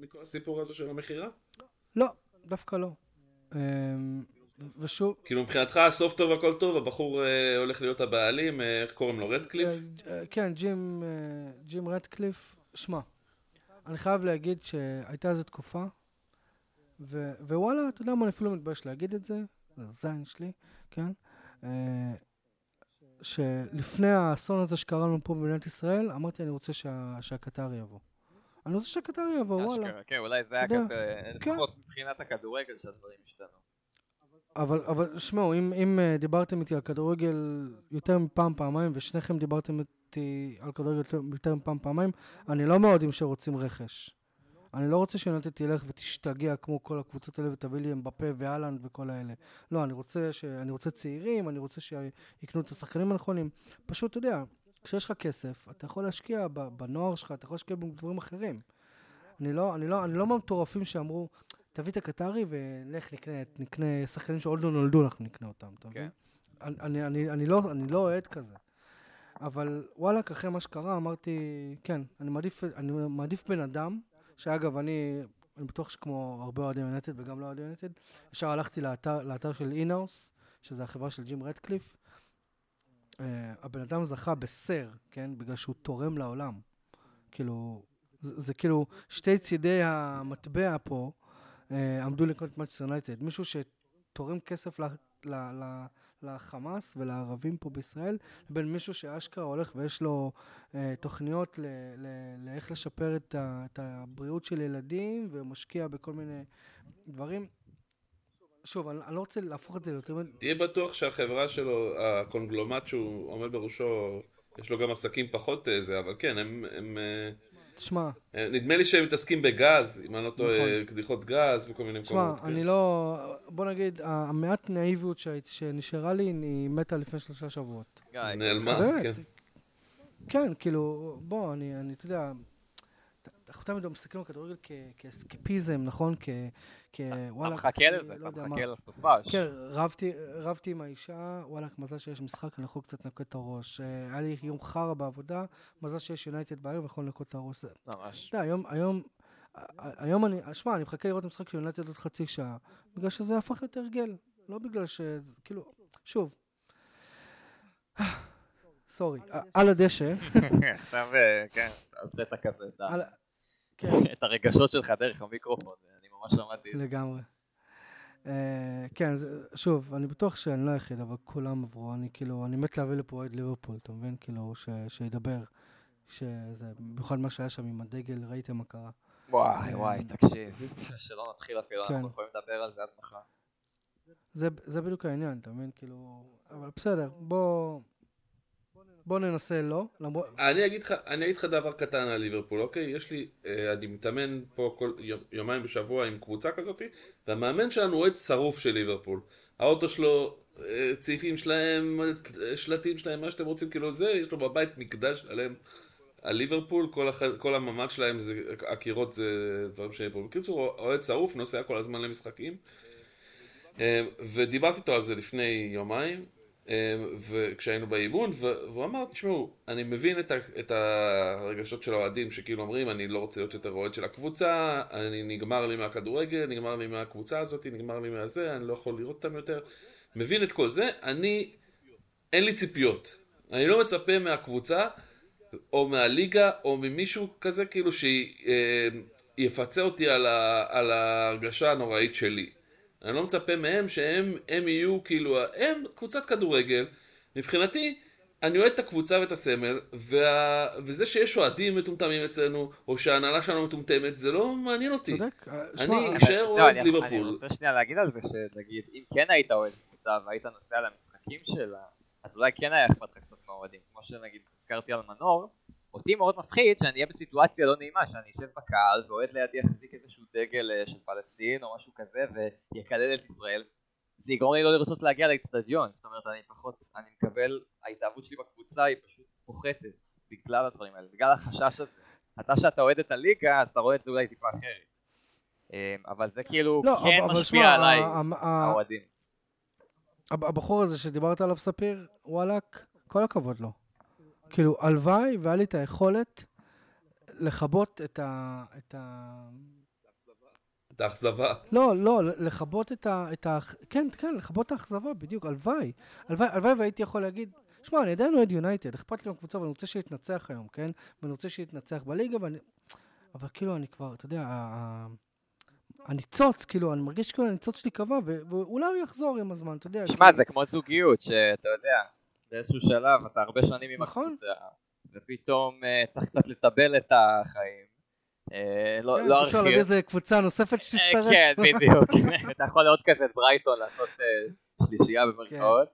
מכל הסיפור הזה של המכירה? לא, דווקא לא. אמ, ושוב... כאילו מבחינתך הסוף טוב הכל טוב, הבחור אה, הולך להיות הבעלים, אה, איך קוראים לו? רדקליף? כן, ג'ים, ג'ים רדקליף. שמע, אני חייב להגיד שהייתה איזו תקופה, ווואלה, אתה יודע מה, אני אפילו מתבייש להגיד את זה, זה הזין שלי, כן? שלפני האסון הזה שקרה לנו פה במדינת ישראל, אמרתי, אני רוצה שה, שהקטרי יבוא. אני רוצה שהקטרי יבוא, וואלה. כן, אולי זה היה כזה, כן. לפחות מבחינת הכדורגל שהדברים השתנו. אבל, אבל שמעו, אם, אם אה, דיברתם איתי על כדורגל יותר מפעם, פעמיים, ושניכם דיברתם איתי על כדורגל יותר, יותר מפעם, פעמיים, אני לא מאוד עם שרוצים רכש. אני לא רוצה שיונתן תלך ותשתגע כמו כל הקבוצות האלה ותביא לי אמבפה ואלנד וכל האלה. לא, אני רוצה, ש... אני רוצה צעירים, אני רוצה שיקנו את השחקנים הנכונים. פשוט, אתה יודע, כשיש לך כסף, אתה יכול להשקיע בנוער שלך, אתה יכול להשקיע בדברים אחרים. אני לא, אני לא, אני לא מהמטורפים שאמרו, תביא את הקטרי ולך נקנה, נקנה שחקנים שעוד לא נולדו, אנחנו נקנה אותם, אתה מבין? כן. אני, אני, אני, אני, לא, אני לא אוהד כזה. אבל וואלכ, אחרי מה שקרה, אמרתי, כן, אני מעדיף, אני מעדיף בן אדם שאגב, אני, אני בטוח שכמו הרבה אוהדי יונייטד וגם לא אוהדי יונייטד, ישר הלכתי לאתר, לאתר של אינאוס, שזה החברה של ג'ים רדקליף. אה, הבן אדם זכה בסר, כן? בגלל שהוא תורם לעולם. כאילו, זה, זה כאילו שתי צידי המטבע פה אה, עמדו לקנות את מנצ'סטר יונייטד. מישהו שתורם כסף ל, ל, ל, לחמאס ולערבים פה בישראל, לבין מישהו שאשכרה הולך ויש לו אה, תוכניות לאיך לשפר את, ה, את הבריאות של ילדים ומשקיע בכל מיני דברים. שוב, אני, אני לא רוצה להפוך את זה ליותר... תהיה בטוח שהחברה שלו, הקונגלומט שהוא עומד בראשו, יש לו גם עסקים פחות אה, זה, אבל כן, הם... הם אה, תשמע... אה, נדמה לי שהם מתעסקים בגז, אם אני לא טועה, נכון. קדיחות גז וכל מיני מקומות. תשמע, אני כן. לא... בוא נגיד, המעט נאיביות שנשארה לי, היא מתה לפני שלושה שבועות. נעלמה, כן. כן, כאילו, בוא, אני, אתה יודע, אנחנו תמיד מסתכלים על כדורגל כאסקפיזם, נכון? כוואלה... אתה מחכה לזה, לא אתה מחכה לסופש. כן, רבתי עם האישה, וואלה, מזל שיש משחק, אני יכול קצת לנקות את הראש. אה, היה לי יום חרא בעבודה, מזל שיש יונייטד בערב, יכול לנקות את הראש. ממש. אתה יודע, היום, היום, היום אני, שמע, אני מחכה לראות משחק של יונייטד עוד חצי שעה, בגלל שזה הפך יותר הרגל, לא בגלל ש... כאילו, שוב. סורי, על הדשא. (laughs) עכשיו, אה, כן, הוצאת כזה כן. את הרגשות שלך דרך המיקרופון, ממש למדתי. לגמרי. אה, כן, שוב, אני בטוח שאני לא היחיד, אבל כולם עברו, אני כאילו, אני מת להביא לפה אוהד ליברפול, אתה מבין? כאילו, שידבר, שזה, במיוחד מה שהיה שם עם הדגל, ראיתם מה קרה. וואי, אה, וואי, תקשיב, שלא נתחיל אפילו, כן. אנחנו יכולים לדבר על זה עד מחר. זה בדיוק העניין, אתה מבין? כאילו, אבל בסדר, בוא... בוא ננסה לא. למרות... אני אגיד לך, אני אגיד לך דבר קטן על ליברפול, אוקיי? יש לי, אה, אני מתאמן פה כל יומיים בשבוע עם קבוצה כזאת, והמאמן שלנו אוהד שרוף של ליברפול. האוטו שלו, אה, צעיפים שלהם, שלטים שלהם, מה שאתם רוצים, כאילו זה, יש לו בבית מקדש שלם על ליברפול, כל, הח... כל הממ"ד שלהם זה, הקירות זה דברים שלי פה. בקיצור, אוהד שרוף, נוסע כל הזמן למשחקים. אה, ודיברתי איתו על זה לפני יומיים, אה, וכשהיינו באימון, והוא אמר, תשמעו, אני מבין את, ה... את הרגשות של האוהדים שכאילו אומרים, אני לא רוצה להיות יותר אוהד של הקבוצה, אני נגמר לי מהכדורגל, נגמר לי מהקבוצה הזאת, נגמר לי מהזה, אני לא יכול לראות אותם יותר. מבין את כל זה, אני, אין לי ציפיות. אני לא מצפה מהקבוצה, או מהליגה, או ממישהו כזה, כאילו שיפצה אה, אותי על, ה... על ההרגשה הנוראית שלי. אני לא מצפה מהם שהם הם יהיו כאילו, הם קבוצת כדורגל. מבחינתי, אני אוהד את הקבוצה ואת הסמל, וה... וזה שיש אוהדים מטומטמים אצלנו, או שההנהלה שלנו מטומטמת, זה לא מעניין אותי. צודק. אה, אני אשאר לא, אוהד ליברפול. אני רוצה שנייה להגיד על זה, שנגיד, אם כן היית אוהד קבוצה והיית נוסע למשחקים שלה, אז אולי כן היה אכפת לך קצת מהאוהדים. כמו שנגיד, הזכרתי על מנור, אותי מאוד מפחיד שאני אהיה בסיטואציה לא נעימה, שאני אשב בקהל ואוהד לידי יחזיק איזשהו דגל אה, של פלסטין או משהו כזה ויקלל את ישראל זה יגרום לי לא לרצות להגיע לאצטדיון, זאת אומרת אני פחות, אני מקבל, ההתאהבות שלי בקבוצה היא פשוט פוחתת בגלל הדברים האלה, בגלל החשש הזה. אתה שאתה אוהד את הליגה אז אתה רואה את זה אולי טיפה אחרת. אמ, אבל זה כאילו לא, כן אבל, משפיע שמה, עליי, האוהדים. הבחור הזה שדיברת עליו ספיר, וואלאק, כל הכבוד לו. כאילו, הלוואי והיה לי את היכולת לכבות את ה... את ה... את האכזבה. לא, לא, לכבות את ה... את ה... כן, כן, לכבות את האכזבה, בדיוק, הלוואי. הלוואי, הלוואי והייתי יכול להגיד, שמע, אני עדיין אוהד יונייטד, אכפת לי מהקבוצה, ואני רוצה שיתנצח היום, כן? ואני רוצה שיתנצח בליגה, ואני... אבל כאילו, אני כבר, אתה יודע, הניצוץ, כאילו, אני מרגיש כאילו הניצוץ שלי קבע, ואולי הוא יחזור עם הזמן, אתה יודע. שמע, זה כמו זוגיות, שאתה יודע, באיזשהו שלב אתה הרבה שנים עם נכון. הקבוצה, ופתאום uh, צריך קצת לטבל את החיים. Uh, לא, כן, לא אפשר להביא איזה קבוצה נוספת שתצטרף. כן, בדיוק. (laughs) אתה יכול לעוד כזה את ברייטון לעשות שלישייה במרכאות.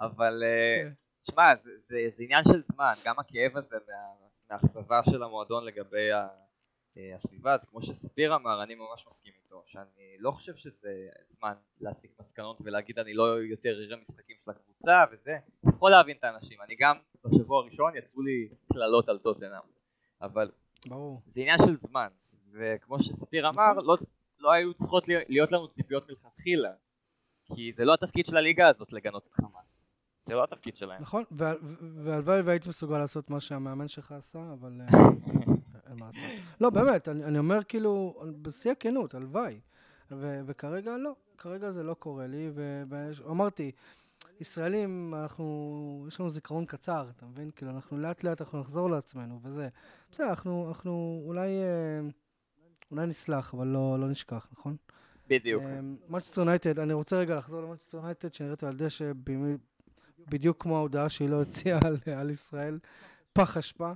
אבל כן. תשמע, זה, זה, זה עניין של זמן, גם הכאב הזה מה, מהאכזבה של המועדון לגבי ה... אה, הסביבה, זה כמו שספיר אמר, אני ממש מסכים איתו, שאני לא חושב שזה זמן להסיק מסקנות ולהגיד אני לא יותר אראה משחקים של הקבוצה וזה, יכול להבין את האנשים, אני גם בשבוע הראשון יצאו לי קללות על טוטנאם, אבל ברור. זה עניין של זמן, וכמו שספיר אמר, נכון. לא, לא היו צריכות להיות לנו ציפיות מלכתחילה, כי זה לא התפקיד של הליגה הזאת לגנות את חמאס. זה לא התפקיד שלהם. נכון, והלוואי והייתי מסוגל לעשות מה שהמאמן שלך עשה, אבל... (laughs) אה, אין מה לעשות. לא, באמת, אני, אני אומר כאילו, בשיא הכנות, הלוואי. וכרגע לא, כרגע זה לא קורה לי, ואמרתי, ישראלים, אנחנו, יש לנו זיכרון קצר, אתה מבין? כאילו, אנחנו לאט לאט אנחנו נחזור לעצמנו, וזה. בסדר, אנחנו, אנחנו אולי, אה, אולי נסלח, אבל לא, לא נשכח, נכון? בדיוק. מנצ'סטר יונייטד, אני רוצה רגע לחזור למנצ'סטר יונייטד, שנראית על דשא בדיוק כמו ההודעה שהיא לא הוציאה על, על ישראל, פח אשפה.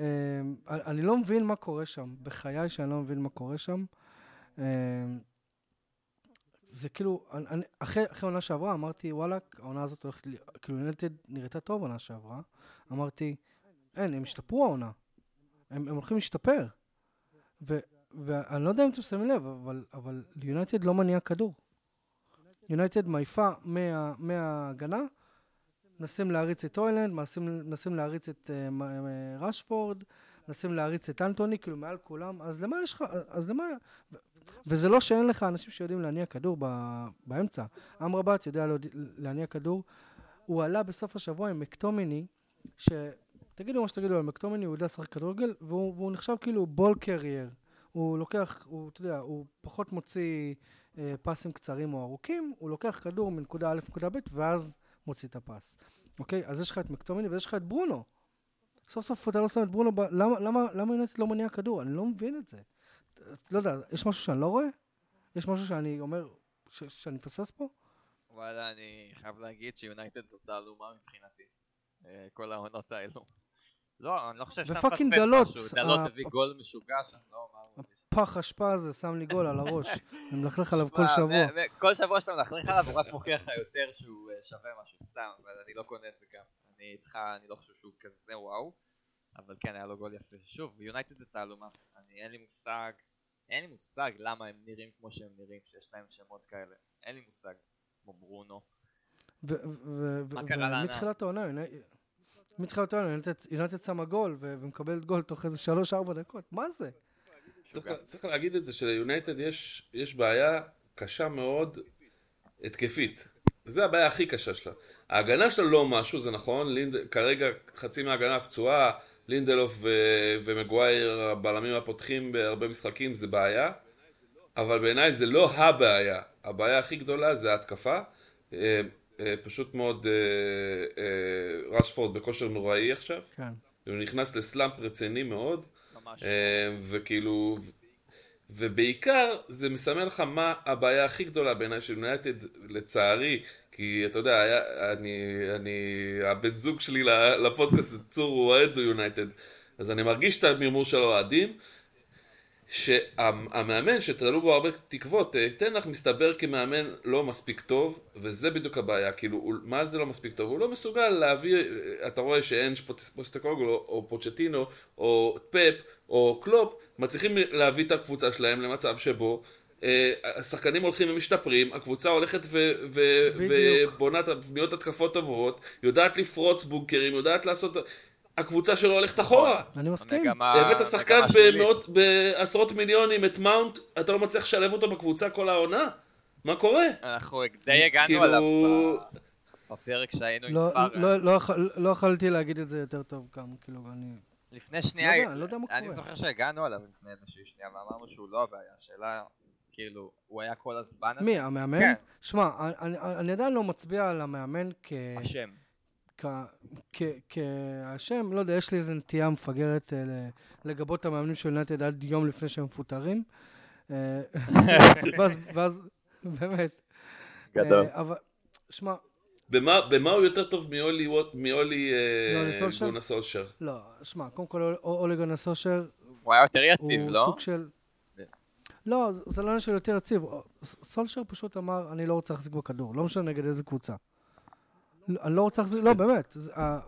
אמ, אני לא מבין מה קורה שם, בחיי שאני לא מבין מה קורה שם. אמ, זה כאילו, אני, אחרי, אחרי עונה שעברה אמרתי, וואלק, העונה הזאת הולכת, כאילו יונייטד נראתה טוב עונה שעברה. אמרתי, אין, הם השתפרו העונה. הם, הם הולכים להשתפר. ואני לא יודע אם אתם שמים לב, אבל, אבל יונייטד לא מניע כדור. יונייטד מעיפה מה, מההגנה מנסים להריץ את אוילנד, מנסים להריץ את uh, רשפורד, מנסים להריץ את אנטוני, כאילו מעל כולם, אז למה יש לך, אז למה... וזה לא שאין לך אנשים שיודעים להניע כדור באמצע. אמרבת יודע להניע כדור. הוא עלה בסוף השבוע עם מקטומיני, ש... תגידו מה שתגידו על מקטומיני, הוא יודע לשחק כדורגל, והוא נחשב כאילו בול קרייר. הוא לוקח, הוא, אתה יודע, הוא פחות מוציא אה, פסים קצרים או ארוכים, הוא לוקח כדור מנקודה א' לנקודה ב', ואז מוציא את הפס. אוקיי? אז יש לך את מקטומיני ויש לך את ברונו. סוף סוף אתה לא שם את ברונו, ב... למה, למה, למה יונטד לא מניע כדור? אני לא מבין את זה. לא יודע, יש משהו שאני לא רואה? יש משהו שאני אומר, ש... שאני מפספס פה? וואלה, אני חייב להגיד שיונייטד זאת תעלומה מבחינתי. אה, כל העונות האלו. לא, אני לא חושב שאתה מפספס משהו. דלות הביא גול משוגע שם, לא, מה הוא... פח אשפה הזה שם לי גול על הראש. אני מלכלך עליו כל שבוע. כל שבוע שאתה מלכלך עליו הוא רק מוכיח לך יותר שהוא אה, שווה משהו, סתם, אבל אני לא קונה את זה גם. אני איתך, אני לא חושב שהוא כזה וואו, אבל כן, היה לו גול יפה. שוב, יונייטד זה תעלומה. אני, אין לי מושג, אין לי מושג למה הם נראים כמו שהם נראים, שיש להם שמות כאלה. אין לי מושג, כמו ברונו. מה קרה לענה? מתחילת העונה, מתחילת העונה, יונייטד שמה גול ומקבלת גול תוך איזה 3-4 דקות, מה זה? צריך להגיד את זה שליונייטד יש בעיה קשה מאוד התקפית. זה הבעיה הכי קשה שלה. ההגנה שלה לא משהו, זה נכון, לינד... כרגע חצי מההגנה פצועה, לינדלוף ו... ומגווייר הבלמים הפותחים בהרבה משחקים זה בעיה, אבל בעיניי זה לא הבעיה. הבעיה הכי גדולה זה ההתקפה. אה, אה, פשוט מאוד אה, רשפורד בכושר נוראי עכשיו. כן. הוא נכנס לסלאמפ רציני מאוד. ממש. וכאילו, ובעיקר זה מסמל לך מה הבעיה הכי גדולה בעיניי של יונייטד לצערי כי אתה יודע היה, אני, אני הבן זוג שלי לפודקאסט צור הוא אוהד יונייטד אז אני מרגיש את המרמור של האוהדים שהמאמן שתלו בו הרבה תקוות, אה, תנח מסתבר כמאמן לא מספיק טוב, וזה בדיוק הבעיה, כאילו, מה זה לא מספיק טוב? הוא לא מסוגל להביא, אה, אתה רואה שאין פוסטקוגלו, או פוצ'טינו, או פפ, או קלופ, מצליחים להביא את הקבוצה שלהם למצב שבו אה, השחקנים הולכים ומשתפרים, הקבוצה הולכת ובונה בניות התקפות טובות, יודעת לפרוץ בונקרים, יודעת לעשות... הקבוצה שלו הולכת אחורה. אני מסכים. הבאת שחקן בעשרות מיליונים, את מאונט, אתה לא מצליח לשלב אותו בקבוצה כל העונה? מה קורה? אנחנו די הגענו כאילו- עליו בפרק שהיינו עם פארה. לא, לא, לא יכולתי להגיד את זה יותר טוב גם, כאילו, אני... לפני שנייה, לא. אני זוכר שהגענו עליו לפני איזושהי שנייה ואמרנו שהוא לא הבעיה, השאלה, כאילו, הוא היה כל הזמן מי, המאמן? כן. שמע, אני עדיין לא מצביע על המאמן כ... השם. כהשם, לא יודע, יש לי איזו נטייה מפגרת אה, לגבות את המאמנים של יונתד עד יום לפני שהם מפוטרים. אה, (laughs) ואז, באמת. גדול. אה, אבל, שמע... במה הוא יותר טוב מאולי גונה סולשר? לא, שמע, קודם כל אולי גונה סולשר... הוא היה יותר יציב, לא? הוא סוג של... לא, זה לא עניין של יותר יציב. סולשר פשוט אמר, אני לא רוצה להחזיק בכדור, לא משנה נגד איזה קבוצה. אני לא רוצה להחזיר, לא, באמת. אה,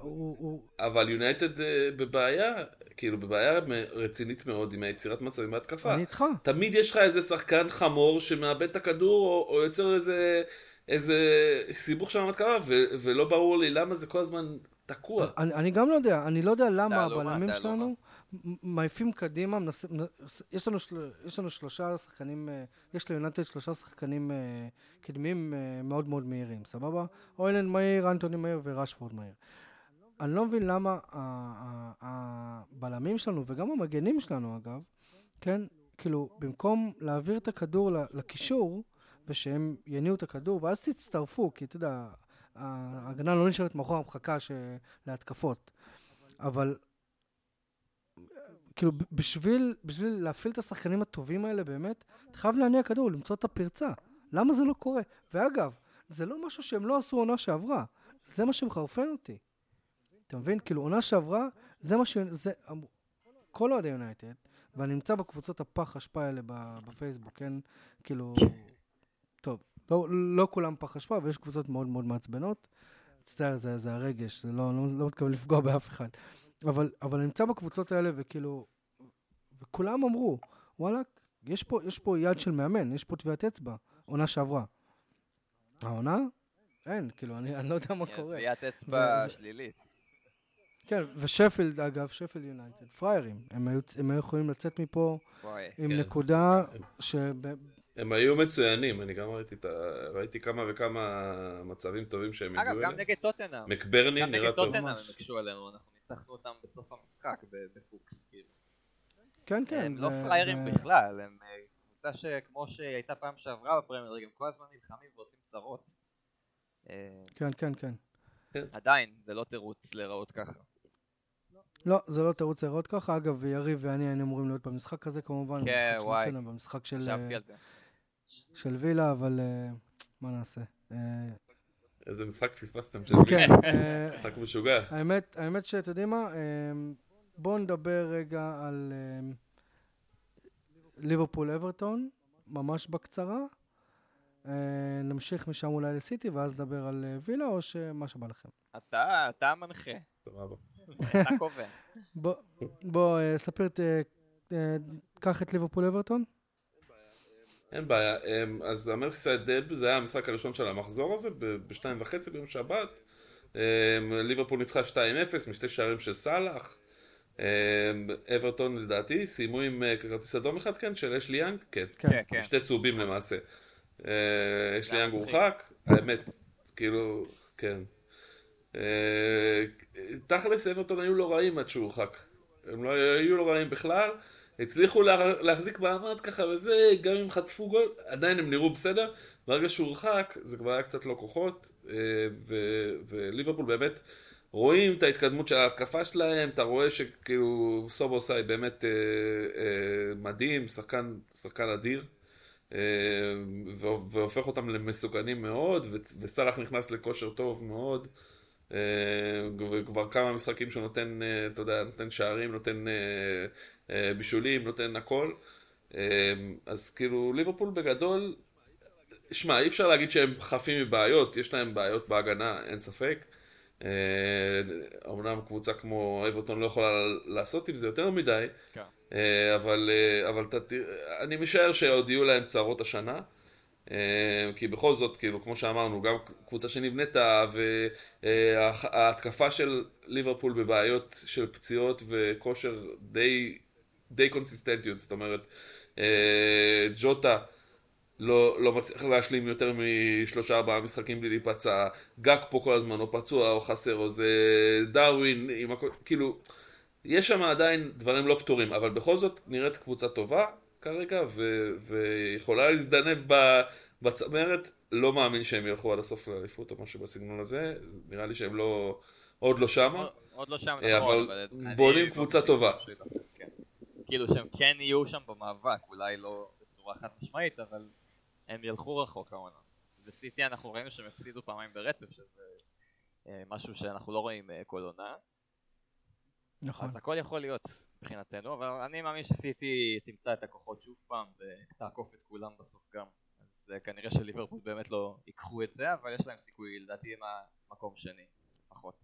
אבל יונייטד אה, בבעיה, כאילו בבעיה רצינית מאוד עם היצירת מצבים בהתקפה. אני איתך. תמיד יש לך איזה שחקן חמור שמאבד את הכדור, או יוצר איזה... איזה סיבוך שם בהתקפה, ולא ברור לי למה זה כל הזמן תקוע. אני גם לא יודע, אני לא יודע למה הבלמים שלנו... מעיפים קדימה, מנס... יש, לנו של... יש לנו שלושה שחקנים, אה, יש ליונטד שלושה שחקנים אה, קדמיים אה, מאוד מאוד מהירים, סבבה? אוילנד מהיר, אנטוני מהיר ורשפורד מהיר. אני לא מבין למה הבלמים שלנו וגם המגנים שלנו אגב, כן, כאילו, במקום להעביר את הכדור לקישור, ושהם יניעו את הכדור, ואז תצטרפו, כי אתה יודע, ההגנה לא נשארת מאחור המחקה להתקפות. אבל כאילו, בשביל, בשביל להפעיל את השחקנים הטובים האלה באמת, אתה חייב להניע כדור, למצוא את הפרצה. למה זה לא קורה? ואגב, זה לא משהו שהם לא עשו עונה שעברה, זה מה שמחרפן אותי. אתה מבין? כאילו, עונה שעברה, זה מה ש... זה... כל אוהדי יונייטד, ואני נמצא בקבוצות הפח אשפה האלה בפייסבוק, כן? כאילו... טוב, לא, לא כולם פח אשפה, ויש קבוצות מאוד מאוד מעצבנות. מצטער, זה, זה הרגש, זה לא, לא, לא מתכוון לפגוע באף אחד. אבל, אבל אני נמצא בקבוצות האלה, וכאילו, וכולם אמרו, וואלה, יש פה, יש פה יד של מאמן, יש פה טביעת אצבע, עונה שעברה. העונה? אין, כאילו, אני, אני לא יודע מה קורה. טביעת אצבע. שלילית. כן, ושפילד, אגב, שפילד יונייטד, פריירים. הם היו, הם היו יכולים לצאת מפה וואי, עם כן. נקודה ש... הם היו מצוינים, אני גם ראיתי, ראיתי כמה וכמה מצבים טובים שהם הגיעו אליהם. אגב, גם נגד טוטנאם. מקברני נראה טוב. גם נגד טוטנאם הם הקשו עלינו, אנחנו ניצחנו אותם בסוף המשחק בפוקס, כאילו. כן, כן. הם לא פריירים בכלל, הם אה, קבוצה שכמו שהיא הייתה פעם שעברה בפרמייר הם כל הזמן נלחמים ועושים צרות. אה, כן, כן, כן. עדיין, זה לא תירוץ להיראות ככה. לא, זה לא תירוץ להיראות ככה. אגב, יריב ואני היינו אמורים להיות במשחק הזה כמובן. כן, וואי. במשחק של... של וילה, אבל מה נעשה. איזה משחק פספסתם של כן. אה, משחק משוגע. האמת, האמת שאתם יודעים מה, אה, בואו נדבר רגע על אה, ליברפול אברטון, ממש בקצרה. נמשיך משם אולי לסיטי, ואז נדבר על וילה, או שמה שבא לכם? אתה, אתה המנחה. סבבה. אתה קובע. בוא, ספר, קח את ליברפול אברטון. אין בעיה, אמ, אז המרסיסייד דב זה היה המשחק הראשון של המחזור הזה, בשתיים וחצי ביום שבת. אמ, ליברפול ניצחה 2-0 משתי שערים של סאלח. אמ, אברטון לדעתי סיימו עם אה, כרטיס אדום אחד כן של אשלי יאנג? כן. כן, כן. שתי צהובים למעשה. אה, אשלי יאנג הורחק, האמת, כאילו, כן. אה, תכלס אברטון היו לא רעים עד שהוא הורחק. הם לא היו לא רעים בכלל. הצליחו לה, להחזיק מעמד ככה וזה, גם אם חטפו גול, עדיין הם נראו בסדר. ברגע שהוא הורחק, זה כבר היה קצת לא כוחות, אה, וליברפול באמת רואים את ההתקדמות של ההתקפה שלהם, אתה רואה שכאילו סובוסאי באמת אה, אה, מדהים, שחקן, שחקן אדיר. והופך אותם למסוכנים מאוד, וסאלח נכנס לכושר טוב מאוד. וכבר כמה משחקים שהוא נותן, אתה יודע, נותן שערים, נותן אה, בישולים, נותן הכל. אה, אז כאילו ליברפול בגדול, שמע, אי אפשר להגיד שהם חפים מבעיות, יש להם בעיות בהגנה, אין ספק. אה, אמנם קבוצה כמו אברטון לא יכולה לעשות עם זה יותר מדי, כן. אבל, אבל אני משער שעוד יהיו להם צרות השנה. כי בכל זאת, כאילו, כמו שאמרנו, גם קבוצה שנבנתה, וההתקפה של ליברפול בבעיות של פציעות וכושר די די קונסיסטנטיות, זאת אומרת, אה, ג'וטה לא, לא מצליח להשלים יותר משלושה ארבעה משחקים בלי להיפצע, גאק פה כל הזמן או פצוע או חסר או זה דרווין, הכל, כאילו, יש שם עדיין דברים לא פתורים, אבל בכל זאת נראית קבוצה טובה כרגע, ו, ויכולה להזדנב בצמרת, לא מאמין שהם ילכו עד הסוף לאליפות או משהו בסגנון הזה, נראה לי שהם לא, עוד לא שמה. עוד לא שם, אה, נכון, אבל בונים קבוצה טובה. כאילו שהם כן יהיו שם במאבק, אולי לא בצורה חד משמעית, אבל הם ילכו רחוק העונה. וסיטי אנחנו ראינו שהם הפסידו פעמיים ברצף, שזה אה, משהו שאנחנו לא רואים אה, כל עונה. נכון. אז הכל יכול להיות מבחינתנו, אבל אני מאמין שסיטי תמצא את הכוחות שוב פעם ותעקוף את כולם בסוף גם. אז אה, כנראה שליברפול באמת לא ייקחו את זה, אבל יש להם סיכוי לדעתי עם המקום שני לפחות.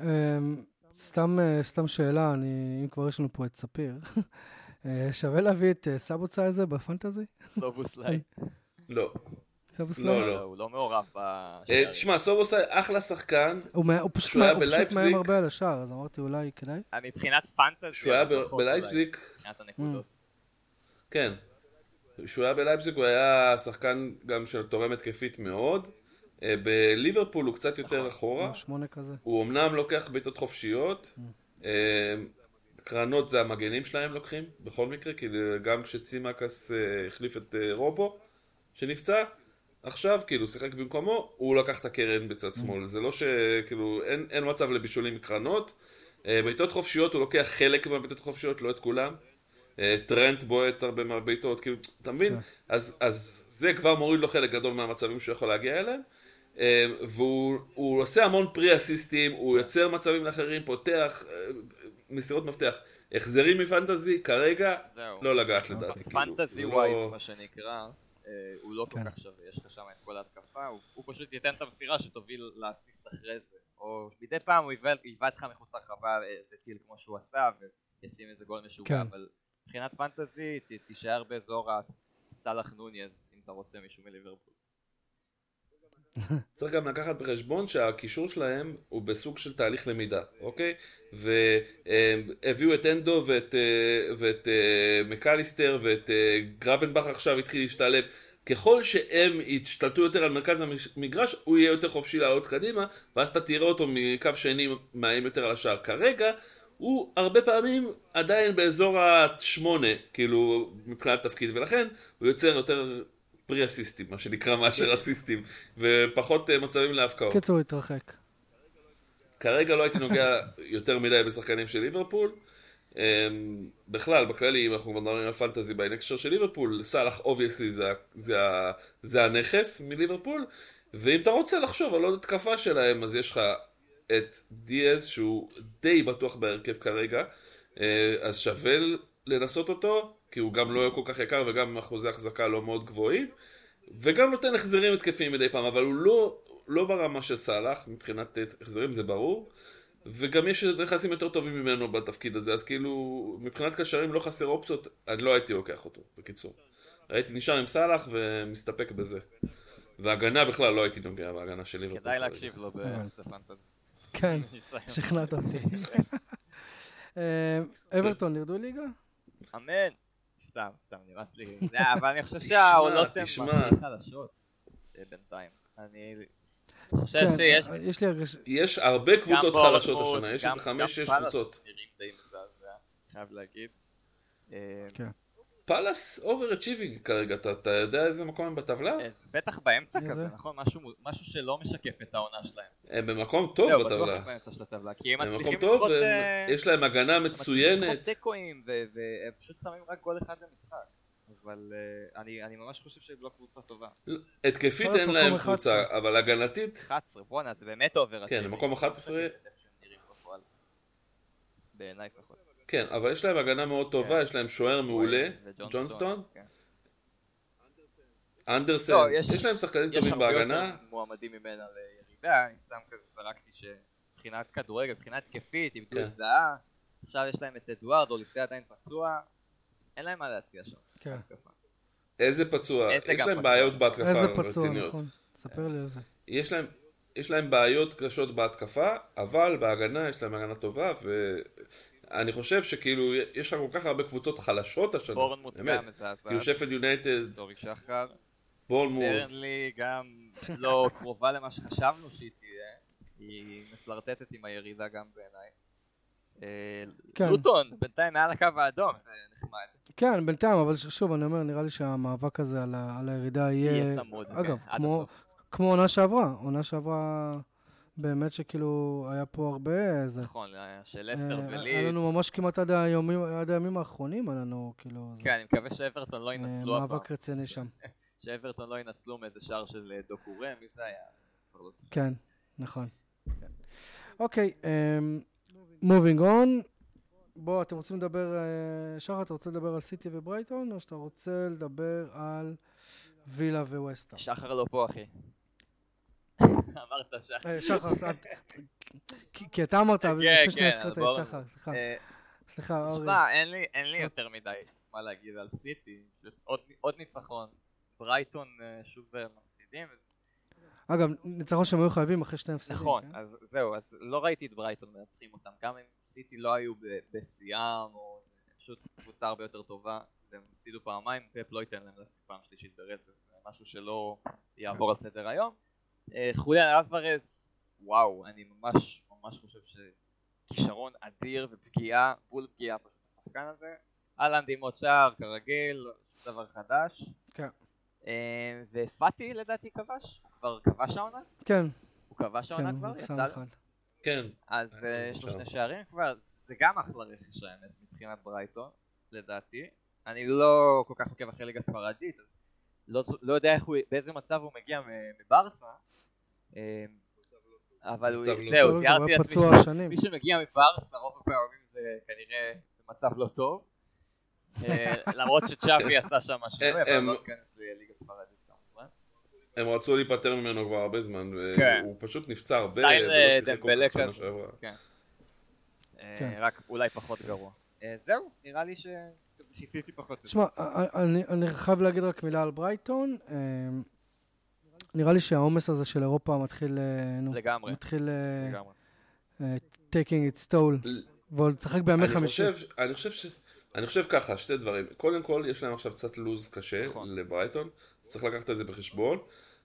אמ, סתם, אה, סתם שאלה, אני, אם כבר יש לנו פה את ספיר, (laughs) אה, שווה להביא את סבוצה הזה בפנטזי? סובוסליי. לא. סובוסליי? לא, לא. הוא לא מעורב בשערים. תשמע, סובוסליי אחלה שחקן. הוא פשוט מאיים הרבה על השער, אז אמרתי אולי כדאי. מבחינת פנטזי. שהוא היה. מבחינת הנקודות. כן. כשהוא היה בלייפזיג הוא היה שחקן גם של תורם התקפית מאוד. אה, בליברפול הוא קצת יותר אחורה. שמונה כזה. הוא אמנם לוקח בעיטות חופשיות. אה, קרנות זה המגנים שלהם לוקחים, בכל מקרה, כי גם כשצימקס אה, החליף את רובו, שנפצע, עכשיו, כאילו, שיחק במקומו, הוא לקח את הקרן בצד שמאל. זה לא שכאילו, אין, אין מצב לבישולים מקרנות. בעיטות חופשיות הוא לוקח חלק מהבעיטות חופשיות, לא את כולם. טרנט בועט הרבה מהבעיטות, כאילו, אתה מבין? כן. אז, אז זה כבר מוריד לו חלק גדול מהמצבים שהוא יכול להגיע אליהם. אה, והוא עושה המון פרי אסיסטים, הוא יוצר מצבים לאחרים, פותח, אה, מסירות מפתח. החזרים מפנטזי, כרגע, לא לגעת לדעתי. כאילו. פנטזי ווייז, לא- מה שנקרא, אה, הוא לא כל כן. כך שווה, יש לך שם את כל ההתקפה, הוא פשוט ייתן את המסירה שתוביל לאסיסט אחרי זה. או מדי פעם הוא ייבא אותך מחוץ לרחבה איזה טיל כמו שהוא עשה, וישים איזה גול משוגע, כן. אבל מבחינת פנטזי, תישאר באזור הסאלח נוניאז, אם אתה רוצה מישהו מליברפול. צריך גם לקחת בחשבון שהקישור שלהם הוא בסוג של תהליך למידה, אוקיי? והביאו את אנדו ואת, אה, ואת אה, מקליסטר ואת אה, גרבנבך עכשיו התחיל להשתלב. ככל שהם ישתלטו יותר על מרכז המגרש, הוא יהיה יותר חופשי לעלות קדימה, ואז אתה תראה אותו מקו שני מאיים יותר על השער. כרגע, הוא הרבה פעמים עדיין באזור השמונה, כאילו, מבחינת תפקיד, ולכן הוא יוצר יותר pre אסיסטים, מה שנקרא, מאשר אסיסטים, ופחות אה, מצבים להבקעות. קיצור, התרחק. כרגע לא הייתי נוגע יותר מדי בשחקנים של ליברפול. אמ, בכלל, בכללי, אם אנחנו מדברים על Fantasy בהקשר של ליברפול, סאלח obviously זה, זה, זה הנכס מליברפול, ואם אתה רוצה לחשוב על עוד התקפה שלהם, אז יש לך את דיאז שהוא די בטוח בהרכב כרגע, אה, אז שווה לנסות אותו, כי הוא גם לא כל כך יקר וגם אחוזי החזקה לא מאוד גבוהים, וגם נותן החזרים התקפיים מדי פעם, אבל הוא לא, לא ברמה של סאלח, מבחינת החזרים זה ברור, וגם יש נכסים יותר טובים ממנו בתפקיד הזה, אז כאילו, מבחינת קשרים לא חסר אופציות, אני לא הייתי לוקח אותו, בקיצור. הייתי נשאר עם סאלח ומסתפק בזה. והגנה בכלל לא הייתי נוגע בהגנה של ליברפול. כדאי להקשיב לו בנושא פנטזי. כן, (laughs) שכנעת אותי. (laughs) אה, אברטון ירדו ליגה? אמן. סתם, סתם, נמאס לי. אבל אני חושב שהעולות הן הכי חלשות אה, בינתיים. אני חושב כן, שיש... יש לי הרגש... יש הרבה קבוצות חלשות השנה, יש איזה חמש, שש קבוצות. חייב להגיד. אה, כן. פאלאס overachieving כרגע, אתה, אתה יודע איזה מקום הם בטבלה? אה, בטח באמצע כזה, נכון? משהו, משהו שלא משקף את העונה שלהם. הם במקום טוב זהו, בטבלה. בטוח באמצע של הטבלה, כי הם מצליחים לשחות... אה, יש להם הגנה מצוינת. הם תיקואים, והם פשוט שמים רק גול אחד למשחק. אבל אה, אני, אני ממש חושב שהם לא קבוצה טובה. לא, התקפית אין להם קבוצה, אבל הגנתית... 11, בואנה, זה באמת over. כן, מקום 11. בעיניי לפחות. כן, אבל יש להם הגנה מאוד טובה, כן. יש להם שוער מעולה, ג'ונסטון. כן. אנדרסן, לא, יש להם שחקנים טובים בהגנה. יש הרבה מועמדים ממנה לירידה, אני סתם כזה זרקתי שמבחינת כדורגל, מבחינת תקפית, איבדו כן. את זהה, עכשיו יש להם את אדוארד, אוליסי עדיין פצוע, אין להם מה להציע שם. כן. איזה פצוע, יש להם בעיות בהתקפה רציניות. איזה פצוע, נכון, ספר לי על זה. יש להם בעיות קשות בהתקפה, אבל בהגנה יש להם הגנה טובה, אני חושב שכאילו, יש לך כל כך הרבה קבוצות חלשות השנה. בורנמוט גם מזעזע. כאילו שפל יונייטד. סורי שחר. בורנמוט. ברנלי גם לא קרובה למה שחשבנו שהיא תהיה. היא מפלרטטת עם הירידה גם בעיניי. אה, כן. לוטון, בינתיים מעל הקו האדום, זה נחמד. כן, בינתיים, אבל שוב, אני אומר, נראה לי שהמאבק הזה על, על הירידה יהיה... יהיה צמוד, אגב, כן, כמו, כמו עונה שעברה. עונה שעברה... באמת שכאילו היה פה הרבה... זה... נכון, של אסטר וליץ. היה לנו ממש כמעט עד הימים, עד הימים האחרונים, היה לנו כאילו... כן, אני מקווה שאברטון לא ינצלו הפעם. מאבק רציני שם. (laughs) שאברטון לא ינצלו מאיזה שער של אה, דוקורם, מי זה היה? לא כן, נכון. כן. אוקיי, מובינג און. בוא, אתם רוצים לדבר, אה, שחר, אתה רוצה לדבר על סיטי וברייטון, או שאתה רוצה לדבר על וילה וווסטה? שחר לא פה, אחי. אמרת שחר. אה, שחר, כי אתה אמרת, כן, לפני שנייה הזכרת את שחר, סליחה. אה, סליחה, אורי. תשמע, אין לי יותר מדי מה להגיד על סיטי. עוד ניצחון. ברייטון אה, שוב מפסידים. אגב, ניצחון שהם היו חייבים אחרי שני הפסדים. נכון, כן? אז זהו, אז לא ראיתי את ברייטון מנצחים אותם. גם אם סיטי לא היו בשיאם, או פשוט קבוצה הרבה יותר טובה, והם הפסידו פעמיים, פפ לא ייתן להם להפסיד פעם שלישית ברצף. זה משהו שלא יעבור על סדר היום. אה, חוליאן אלוורז, וואו, אני ממש ממש חושב שכישרון אדיר ופגיעה, בול פגיעה פשוט השחקן הזה. אהלנד עם עוד שער, כרגיל, שום דבר חדש. כן. אה, ופאטי לדעתי כבש, הוא כבר כבש העונה? כן. הוא כבש העונה כן, כבר? יצא לו? כן. אז אה, יש לו שני שערים כבר, זה גם אחלה רכש האמת מבחינת ברייטון, לדעתי. אני לא כל כך עוקב אחרי ליגה ספרדית, אז לא, לא יודע הוא, באיזה מצב הוא מגיע מברסה, אבל הוא, לא זהו, תיארתי לעצמי שמי שמגיע מברסה רוב הפעמים זה כנראה במצב לא טוב. אה, (laughs) למרות שצ'אפי עשה שם שינוי, אבל לא ייכנס לליגה ספרדית כמובן. הם רצו להיפטר ממנו כבר הרבה זמן, כן. והוא פשוט נפצע הרבה, ולא אה, שיחק כל כך שנה שעברה. כן. אה, רק אולי פחות גרוע. זהו, נראה לי ש... כיסיתי פחות. תשמע, אני חייב להגיד רק מילה על ברייטון. נראה לי שהעומס הזה של אירופה מתחיל... אה, לגמרי. מתחיל... אה, לגמרי. Uh, taking its toll. ועוד לשחק בימי חמישי. אני חושב ש... אני חושב ככה, שתי דברים. קודם כל, יש להם עכשיו קצת לוז קשה נכון. לברייטון, צריך לקחת את זה בחשבון.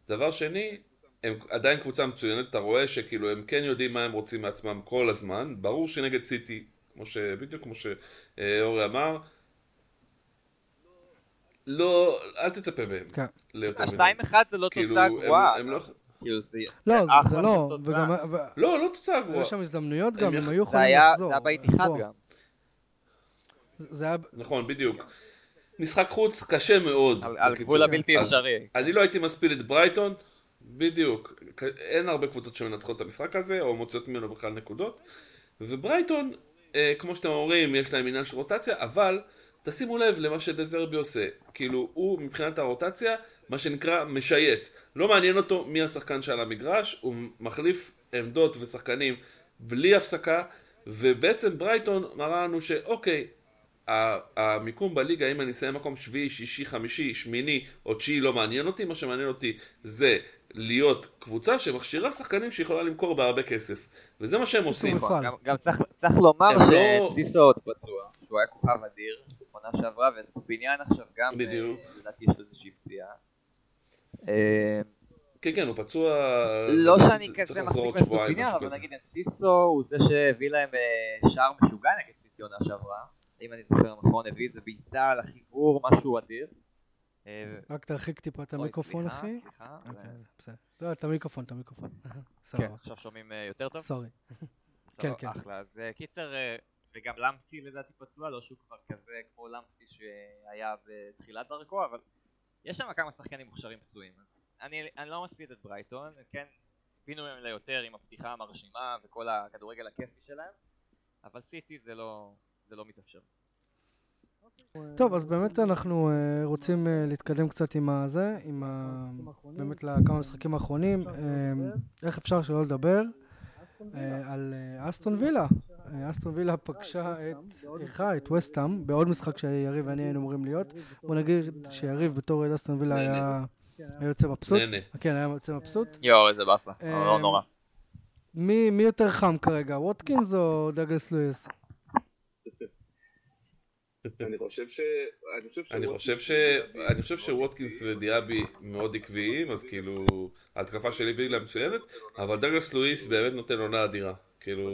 דבר שני, הם עדיין קבוצה מצוינת, אתה רואה שכאילו הם כן יודעים מה הם רוצים מעצמם כל הזמן. ברור שנגד סיטי, כמו ש... בדיוק כמו שאורי אמר, לא, אל תצפה מהם. כן. השתיים אחד זה לא כאילו, תוצאה גרועה. לא... כאילו זה, לא, זה לא, וגם... לא, לא תוצאה גרועה. יש שם הזדמנויות גם, הם היו יכולים לחזור. זה היה באיתיחד גם. זה היה... נכון, בדיוק. משחק חוץ קשה מאוד. על גבול הבלתי אפשרי. אני לא הייתי מספיד את ברייטון, בדיוק. אין הרבה קבוצות שמנצחות את המשחק הזה, או מוציאות ממנו בכלל נקודות. וברייטון, אה, כמו שאתם אומרים, יש להם עניין של רוטציה, אבל תשימו לב למה שדזרבי עושה. כאילו, הוא מבחינת הרוטציה, מה שנקרא משייט. לא מעניין אותו מי השחקן שעל המגרש, הוא מחליף עמדות ושחקנים בלי הפסקה, ובעצם ברייטון מראה לנו שאוקיי, המיקום בליגה, אם אני אסיים מקום שביעי, שישי, חמישי, שמיני או תשיעי, לא מעניין אותי, מה שמעניין אותי זה להיות קבוצה שמכשירה שחקנים שיכולה למכור בהרבה כסף. וזה מה שהם עושים. גם צריך לומר לא- שאנסיסו עוד פצוע, שהוא היה כוכב אדיר, עונה שעברה, ואסטופיניאן עכשיו גם, אה, בדיוק. לדעתי יש לו איזושהי פציעה. אה, כן, כן, הוא פצוע... לא שאני כזה מחזיק באסטופיניאן, אבל נגיד אנסיסו הוא זה שהביא להם אה, שער משוגע נגד סיטי עונה שעברה. אם אני זוכר נכון, הביא איזה בעיטה על החיבור, משהו אדיר. רק תרחיק טיפה את המיקרופון, אחי. סליחה, סליחה. אוקיי, בסדר. לא, את המיקרופון, את המיקרופון. (laughs) כן, עכשיו שומעים יותר טוב? sorry. (laughs) כן, כן. אחלה. אז קיצר, וגם למפטי לדעתי פצוע, לא שהוא כבר כזה כמו למפטי שהיה בתחילת דרכו, אבל יש שם כמה שחקנים מוכשרים פצועים. אני לא מספיד את ברייטון, כן, ציפינו מהם ליותר עם הפתיחה המרשימה וכל הכדורגל הכיפי שלהם, אבל סיטי זה לא, זה לא מתאפשר. טוב, אז באמת אנחנו uh, רוצים uh, להתקדם קצת עם הזה, עם ה... באמת לכמה משחקים האחרונים. Uh, איך אפשר שלא לדבר על אסטון וילה. אסטון וילה פגשה את, איכה, את וסטאם, בעוד משחק שיריב ואני היינו אמורים להיות. בוא נגיד שיריב בתור אוהד אסטון וילה היה יוצא מבסוט. כן, היה יוצא מבסוט. יואו, איזה באסה, לא נורא. מי יותר חם כרגע, ווטקינס או דגלס לואיס? אני חושב ש... אני חושב ש... אני חושב שווטקינס ודיאבי מאוד עקביים, אז כאילו, ההתקפה שלי בילה מצוינת, אבל דגלס לואיס באמת נותן עונה אדירה. כאילו,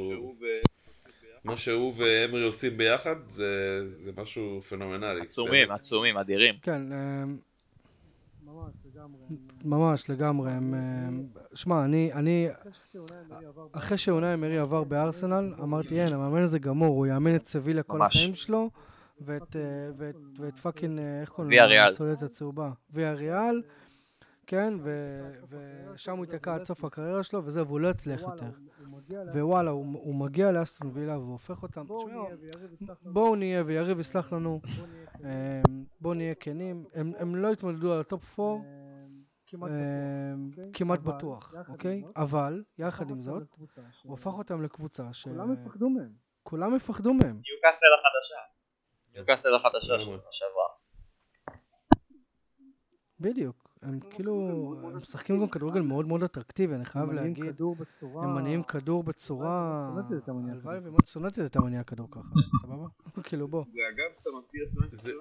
מה שהוא ואמרי עושים ביחד זה משהו פנומנלי. עצומים, עצומים, אדירים. כן, אה, ממש לגמרי. שמע, אני, אני, אחרי שאונאי אמרי עבר בארסנל, אמרתי, אין, המאמן הזה גמור, הוא יאמן את סבילה כל החיים שלו. ואת, אה, fucking, אה, איך קוראים לו? ויה ריאל. הצוללת הצהובה. ויה ריאל, כן, ושם הוא ייתקע עד סוף הקריירה שלו, וזהו, והוא לא יצליח יותר. ווואלה, הוא, מגיע לאסטון וילה והופך אותם. בואו נהיה ויריב יסלח לנו. בואו נהיה כנים. הם, הם לא התמודדו על ה top 4. כמעט בטוח, אוקיי? אבל, יחד עם זאת, הוא הפך אותם לקבוצה ש... כולם יפחדו מהם. כולם יפחדו מהם. ניוקאסל החדשה. ניוקאסל החדשה של שעברה. בדיוק. הם כאילו, הם משחקים גם כדורגל מאוד מאוד אטרקטיבי, אני חייב להגיד. הם מניעים כדור בצורה... הלוואי ומנצ'סטר יונייטד מניע כדור ככה, (laughs) סבבה? (laughs) כאילו בוא.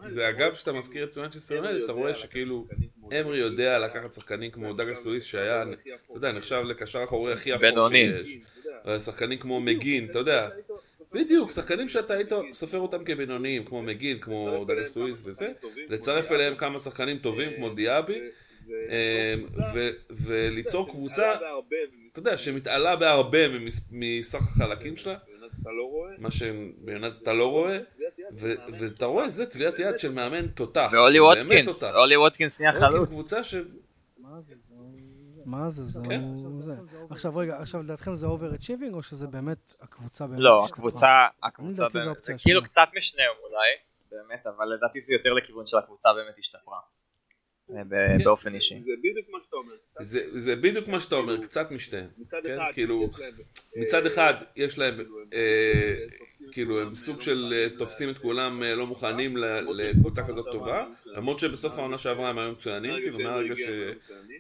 זה אגב שאתה מזכיר את מנצ'סטר יונייטד, אתה רואה שכאילו אמרי יודע לקחת שחקנים כמו דאגלס לואיז שהיה, אתה יודע, נחשב לקשר אחורי הכי אפור שיש. שחקנים כמו מגין, אתה יודע, בדיוק, שחקנים שאתה היית סופר אותם כבינוניים, כמו מגין, כמו דגלס לואיז וזה, לצרף אליהם כמה שחקנים טובים כמו דיאבי, וליצור קבוצה, אתה יודע, שמתעלה בהרבה מסך החלקים שלה, מה שבאמת אתה לא רואה, ואתה רואה, זה טביעת יד של מאמן תותח, ואולי ווטקינס, אולי ווטקינס נהיה חלוץ. קבוצה ש... מה זה? זה כן. זה. עכשיו רגע, עכשיו לדעתכם זה overachieving או שזה באמת הקבוצה באמת לא, הקבוצה, הקבוצה באמת, זה כאילו קצת משנה אולי, באמת, אבל לדעתי זה יותר לכיוון של הקבוצה באמת השתפרה. אה, כן. באופן אישי. זה בדיוק מה שאתה אומר. זה בדיוק מה שאתה אומר, קצת משתיהם. מצד כן, אחד, כאילו, מצד אחד יש להם כאילו הם סוג של אה, תופסים את כולם אה, לא מוכנים לקבוצה כזאת טובה למרות שבסוף העונה שעברה הם היו מצוינים כאילו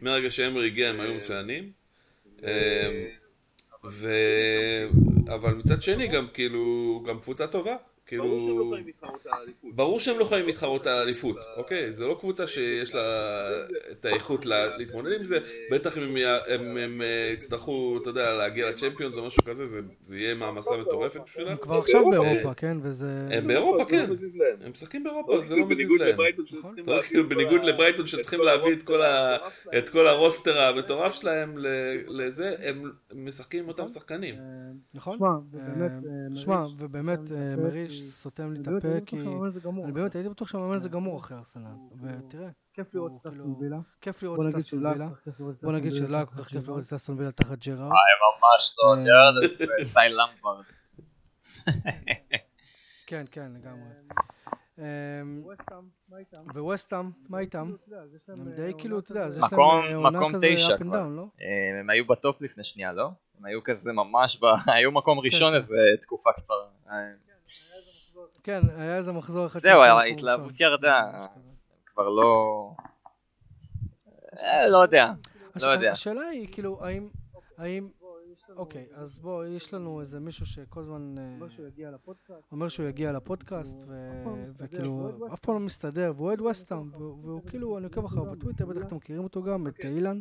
מהרגע שאמרי הגיע הם היו מצוינים אבל מצד שני גם כאילו גם קבוצה טובה כאילו... ברור שהם לא יכולים להתחרות על האליפות, אוקיי? זה לא קבוצה שיש לה את האיכות להתמודד עם זה, בטח אם הם אה, יצטרכו, אתה יודע, להגיע לצ'מפיונס או משהו כזה, זה יהיה מעמסה מטורפת בשבילם. הם כבר עכשיו באירופה, כן? וזה... הם באירופה, כן. הם משחקים באירופה, זה לא מזיז להם. בניגוד לברייטון שצריכים להביא את כל הרוסטר המטורף שלהם לזה, הם משחקים עם אותם שחקנים. אה, נכון. שמע, ובאמת, מריש סותם לי את הפה, כי אני באמת הייתי בטוח שהמאמן הזה גמור אחרי ארסנל, ותראה. כיף לראות את אסטון וילה. כיף לראות את אסטון וילה. בוא נגיד שלא היה כל כך כיף לראות את אסטון וילה תחת ג'רארד. אה, ממש לא, אה, ג'רארד סטייל למפרד. כן, כן, לגמרי. אמ, ווסטהאם, מה איתם? מה איתם? כאילו, אתה יודע, אז יש להם, הם אה, די עונה כאילו, אתה יודע, אז כזה- יש להם מקום- אה, עונה תשע כבר. לא? אה, הם היו בטופ לפני שנייה, לא? הם היו כזה ממש. (laughs) היו מקום ראשון כן. איזה תקופה קצרה. כן, היה איזה מחזור אחד. זהו, ההתלהבות. ירדה. כבר לא... אה, לא יודע. לא יודע. השאלה היא, כאילו, האם... אוקיי, אז בוא, יש לנו איזה מישהו שכל הזמן אה, אומר שהוא יגיע לפודקאסט. אומר שהוא יגיע לפודקאסט, לא וכאילו, אף פעם לא מסתדר, והוא אוהד וסטאם, והוא כאילו, אני עוקב אחריו בטוויטר, בטח אתם מכירים אותו גם, את אילן.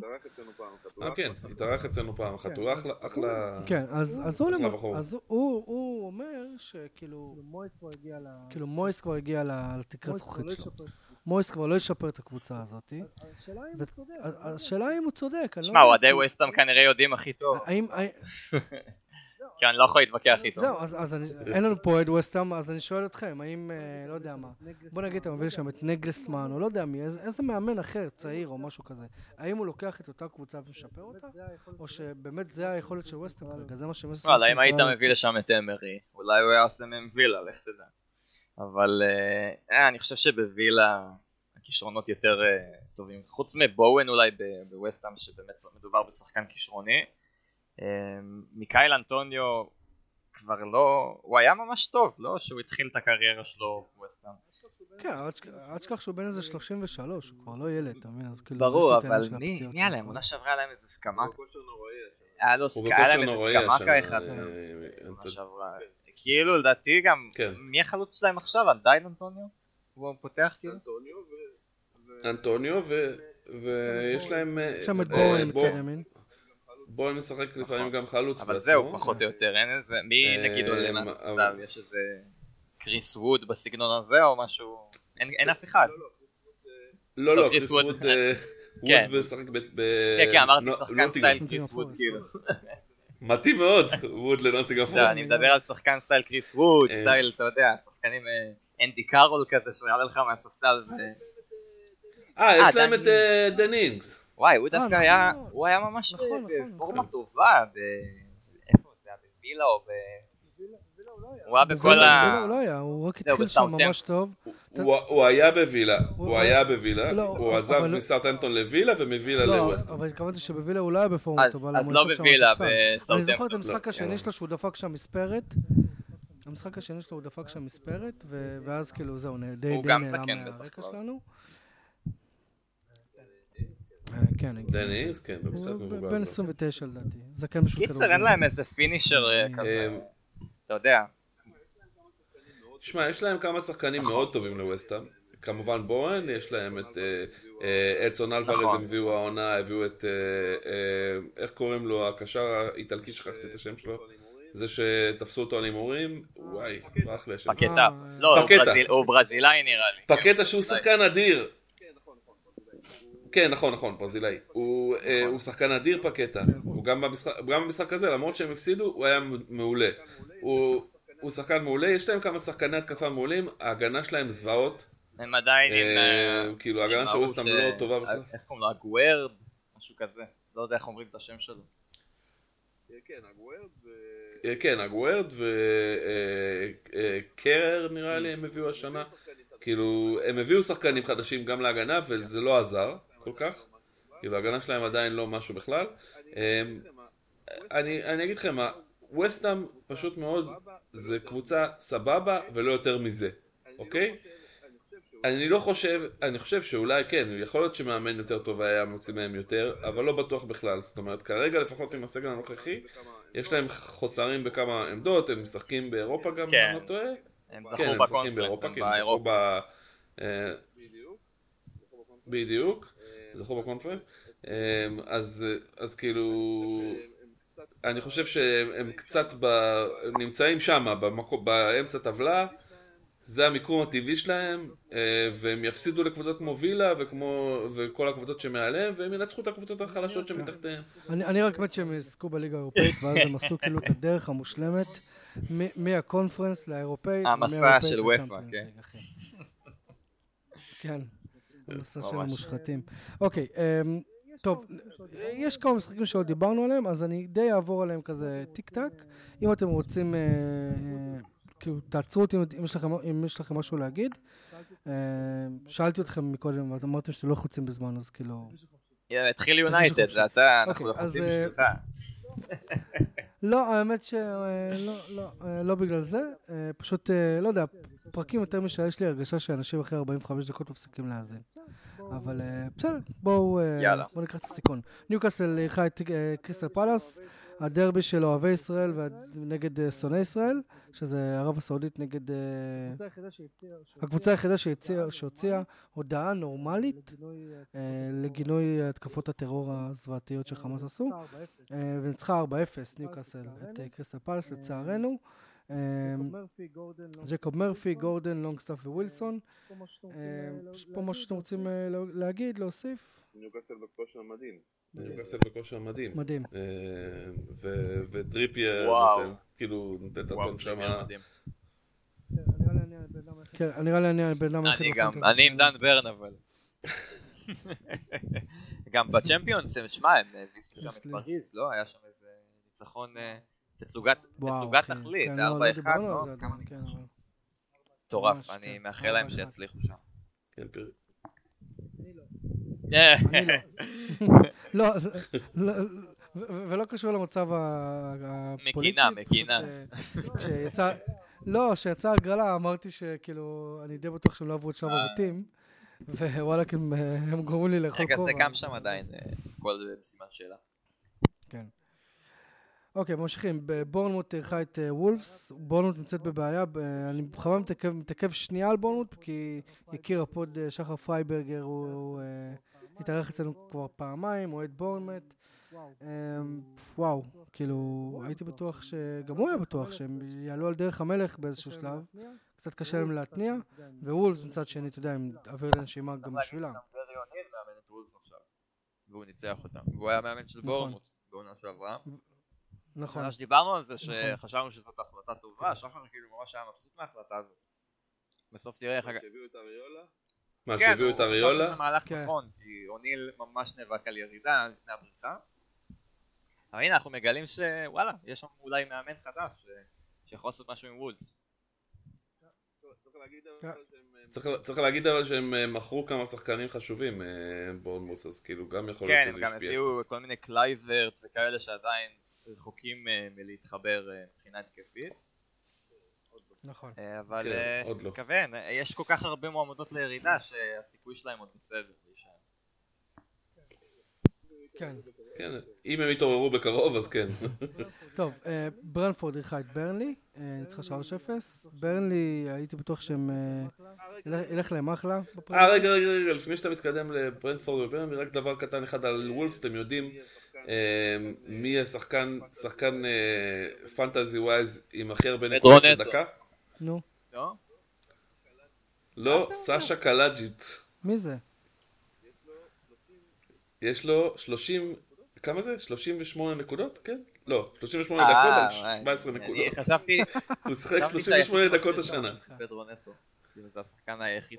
אחת. הוא אה, כן, התארח אצלנו פעם אחת, הוא אחלה. כן, אז הוא אומר שכאילו, כאילו, מויס כבר הגיע ל... כאילו מויס כבר הגיע ל- לתקרת כבר זכוכית לא שלו. מויס כבר לא ישפר את הקבוצה הזאת. השאלה אם ו- הוא צודק. אז- אני לא. השאלה אם הוא צודק, לא שמע, אוהדי כי- ווסטהאם כנראה יודעים הכי טוב. האם... האם- (laughs) כי אני לא יכול להתווכח איתו. זהו, אז אין לנו פה אוהד וסטאם, אז אני שואל אתכם, האם, אה, לא יודע מה, בוא נגיד אתה מביא לשם את נגלסמן, או לא יודע מי, איזה מאמן אחר, צעיר או משהו כזה, האם הוא לוקח את אותה קבוצה ומשפר אותה? או. שבאמת זה היכולת של ווסטהאם כרגע, זה מה שמסר וואלה, אם היית מביא לשם את אמרי, אולי הוא היה עושה מהם וילה, לך תדע. אבל אה, אה, אני חושב שבווילה הכישרונות יותר אה, טובים. חוץ מבואן אולי ב- בווסטהאם, שבאמת מדובר בשחקן כישרוני. אה, מיקייל אנטוניו כבר לא... הוא היה ממש טוב, לא? שהוא התחיל את הקריירה שלו בווסטהאם. כן, אל תשכח- שהוא בן איזה 33, הוא כבר לא ילד, אתה מבין? אז כאילו, ברור, אבל מי מי היה להם? והכל. עונה שעברה להם איזה סקמק. הוא בכושר נוראי השנה. היה להם איזה סקמקה. אחד. אה. כאילו לדעתי גם, כן. מי החלוץ שלהם עכשיו? עדיין אנטוניו? הוא פותח כאילו? אנטוניו ו... אנטוניו, ו- ויש להם... אה, יש שם את אה, בורן מצד ימין. בואו נשחק לפעמים גם חלוץ נכון. אבל בעצמו. זהו, פחות או יותר, אין איזה, מי אה, נגיד עולה מה- מהספסל? יש איזה קריס ווד בסגנון הזה או משהו? אין אף אחד. לא, לא, לא, קריס ווד. ווד אה, (laughs) משחק ב... כן, כן, אמרתי שחקן. סטייל קריס ווד. כאילו. (laughs) מתאים מאוד, ווד לנוטיגאם לא, פורסט. אני מדבר על שחקן סטייל קריס ווד, אה. סטייל, אתה יודע, שחקנים אה, אנדי קארול כזה שיעלה לך מהספסל. ו- אה, יש אה, להם את דני אינגס. דני אינגס. וואי, הוא אה, דווקא נכון. היה, הוא היה ממש נכון, נכון, בפורמה נכון. טובה. ב- איפה זה היה? בווילה או ב... הוא היה בכל זה- ה... לא, לא היה, הוא רק התחיל שם בסאוטהמפטון. ממש טוב. הוא היה בווילה, הוא- היה בווילה, לא, הוא אבל עזב לא- מסאוטהמפטון לווילה ומווילה לא, לווסט. אבל התכוונתי שבווילה הוא לא היה בפורמה אז- טובה. אז לא בווילה, בספסל. אני זוכר את בסאוטהמפטון. המשחק לא, השני לא. שלו שהוא דפק שם מספרת. המשחק השני שלו הוא דפק שם מספרת, ואז כאילו זהו, די הוא די גם נעלם מהרקע. שלנו. אה, כן, הגיע. דני אינגס, כן, הוא קצת הוא מבוגר. בן מאוד. 29 לדעתי. זקן בשביל קיצר, אין להם איזה finisher אה, אה, כזה, אתה יודע. שמע, יש להם כמה שחקנים נכון. מאוד טובים לווסטהאם. כמובן בואן, יש להם את אה, אה, אדסון אלוורז, נכון. הם הביאו העונה, הביאו את, אה, איך קוראים לו, הקשר האיטלקי, שכחתי את השם שלו, זה שתפסו אותו על הימורים, וואי, ברח לי השם. פקטה. לא, הוא פקטה. ברזיל- הוא ברזילאי נראה לי. פקטה שהוא שחקן אדיר. כן, נכון, נכון, ברזילאי. הוא, הוא שחקן אדיר פקטה. הוא במשחק, גם במשחק הזה, למרות שהם הפסידו, הוא היה מעולה. הוא, הוא שחקן מעולה, יש להם כמה שחקני התקפה מעולים, ההגנה שלהם זוועות. הם עדיין עם... אה, אה, כאילו, ההגנה של ההוא ווסטהאם ש- לא טובה בכלל. איך קוראים לו? אגוורד? משהו כזה. לא יודע איך אומרים את השם שלו. כן, הגוורד ו... אה, כן, אגוורד וקרר נראה לי הם הביאו השנה. כאילו, הם הביאו שחקנים חדשים גם להגנה, וזה לא עזר כל כך. כאילו, ההגנה שלהם עדיין לא משהו בכלל. אני אגיד לכם מה, ווסטהאם פשוט מאוד, זה קבוצה סבבה ולא יותר מזה, אוקיי? אני לא חושב, אני חושב שאולי כן, יכול להיות שמאמן יותר טוב היה מוציא מהם יותר, אבל לא בטוח בכלל. זאת אומרת, כרגע לפחות עם הסגל הנוכחי, יש להם חוסרים בכמה עמדות, הם משחקים באירופה גם, כן. אם אני לא טועה. כן, זכו הם משחקים בקונפרנס, באירופה, כי הם זכו. ב... אה, בדיוק, זכו בקונפרנס. אה, אז, אז כאילו, אני חושב שהם קצת ב... נמצאים שם, במקום, באמצע טבלה, זה המיקום הטבעי שלהם, אה, והם יפסידו לקבוצות כמו וילה וכמו, וכל הקבוצות שמעליהם, והם ינצחו את הקבוצות החלשות שמתחתיהם. אני אני רק מת שהם יזכו בליגה האירופאית, ואז הם עשו כאילו את הדרך המושלמת מהקונפרנס לאירופאית. המסע של וופא, כן. אחי. כן, המסע של. המושחתים. אוקיי, אמ, טוב, יש כמה משחקים שעוד דיברנו עליהם, אז אני די אעבור עליהם כזה טיק טק. אם אתם רוצים אה, אה, כאילו, תעצרו אותי אם- יש לכם- משהו להגיד. אה, שאלתי אתכם מקודם, ואז אמרתם שאתם לא לחוצים בזמן, אז כאילו... יאללה, התחיל יונייטד. זה אתה, אנחנו אוקיי, אז, לחוצים אה, בשבילך. לא, האמת שלא, לא, לא בגלל זה, פשוט, לא יודע, פרקים יותר משעה, יש לי הרגשה שאנשים אחרי 45 דקות מפסיקים להאזין. אבל אה, בסדר, בואו אה. בואו ניקח את הסיכון. ניוקאסל אירחה את אה, קריסטל פלאס, הדרבי של אוהבי ישראל נגד שונאי ישראל, שזה ערב הסעודית נגד... הקבוצה היחידה שהוציאה הודעה נורמלית לגינוי, התקפות הטרור הזוועתיות שחמאס עשו. ניצחה 4-0. וניצחה 4-0 ניוקאסל את קריסטל פלאס לצערנו. ג'קוב מרפי, גורדן, ג'קוב מרפי, גורדן, לונגסטאפ ווילסון. פה משהו שאתם רוצים, אה, אה, לא- יש פה משהו שאתם להגיד, רוצים אה, לא- להגיד, להוסיף? ניוקאסל בכושר מדהים. ניוקאסל בכושר מדהים. מדהים. אה, ו- וטריפייר. נותן, כאילו, נותן את הטון זה שם. נראה מדהים. כן, נראה לי אני הבן אדם היחיד. כן, נראה לי אני הבן אדם היחיד אני גם, ב fantasy אני עם דן ברן אבל. (laughs) גם בצ'מפיונס, שמע, הם הביסו שם את יש. פריז, לא? היה שם איזה ניצחון, תצוגת תכלית, כן, לא- לא 4-1, לא? זה כן, מטורף, אני כן. מאחל להם 4-1. שיצליחו שם. כן, לא. אה, לא. (laughs) לא, לא, ולא קשור למצב הפוליטי. מקינה, מקינה. אה, לא, כשיצאה הגרלה אמרתי שכאילו, אני די בטוח שהם לא עברו את שלב הבתים, ווואלכ הם אה, הם גורמים לי לאכול רגע, כובע. זה גם שם עדיין, אה, הכל בסימן שאלה. כן. אוקיי, ממשיכים. בורנמוט אירחה את אה, וולפס. בורנמוט נמצאת בבעיה. אני בכוונה מתעכב, מתעכב שנייה על בורנמוט, כי יקיר ה pod אה, שחר פרייברגר, הוא אה, התארח אצלנו כבר פעמיים, אוהד בורנמוט. וואו. אמ, וואו, כאילו, הייתי בטוח ש... גם הוא היה בטוח שהם יעלו על דרך המלך באיזשהו שלב. קצת קשה להם להתניע. ווולפס מצד שני, אתה יודע, עם אוויר לנשימה גם בשבילם. והוא ניצח אותם. והוא היה מאמן של נכון. בורנמוט בעונה שעברה. נכון. ממש דיברנו על זה נכון. שחשבנו שזאת החלטה טובה, שחר כאילו ממש היה מבסוט מההחלטה הזאת. בסוף תראה איך... שהביאו את אריולה, מה, כן, שהביאו את הוא חשב אריולה? שזה מהלך כן. נכון, כי אוניל ממש נאבק על ירידה לפני הבריחה. אבל הנה אנחנו מגלים שוואלה, יש שם אולי מאמן חדש ש- שיכול לעשות משהו עם וולפס. צריך להגיד כן. אבל שהם... אה, צריך, להגיד אבל שהם אה, מכרו כמה שחקנים חשובים, אה, בורנמוט, אז כאילו גם יכול להיות כן, הם שזה גם השפיע הביאו. כל מיני קלויברט וכאלה שעדיין רחוקים אה, מלהתחבר אה, מבחינה התקפית. נכון. אה, אבל כן, לא. מקווה, אה, יש כל כך הרבה מועמדות לירידה שהסיכוי שלהם עוד בסדר. כן. כן, אם הם יתעוררו בקרוב אז כן. טוב, ברנטפורד אירחה את ברנלי, ניצחה 3-0. ברנלי, הייתי בטוח שהם... ילך- להם אחלה. אה, רגע, רגע, רגע, לפני שאתה מתקדם לברנטפורד וברנלי, רק דבר קטן אחד על וולפס, אתם יודעים מי השחקן, שחקן fantasy wise עם הכי הרבה נקודות נטו. לדקה? נו, לא? לא, סאשה קלאג'יץ. מי זה? יש לו 30, כמה זה? 38 נקודות? כן? לא, 38 אה, דקות אה, על 17 אני נקודות. חשבתי... (laughs) הוא שיחק חשבתי 38 שהיחיד דקות השנה. כאילו זה השחקן היחיד.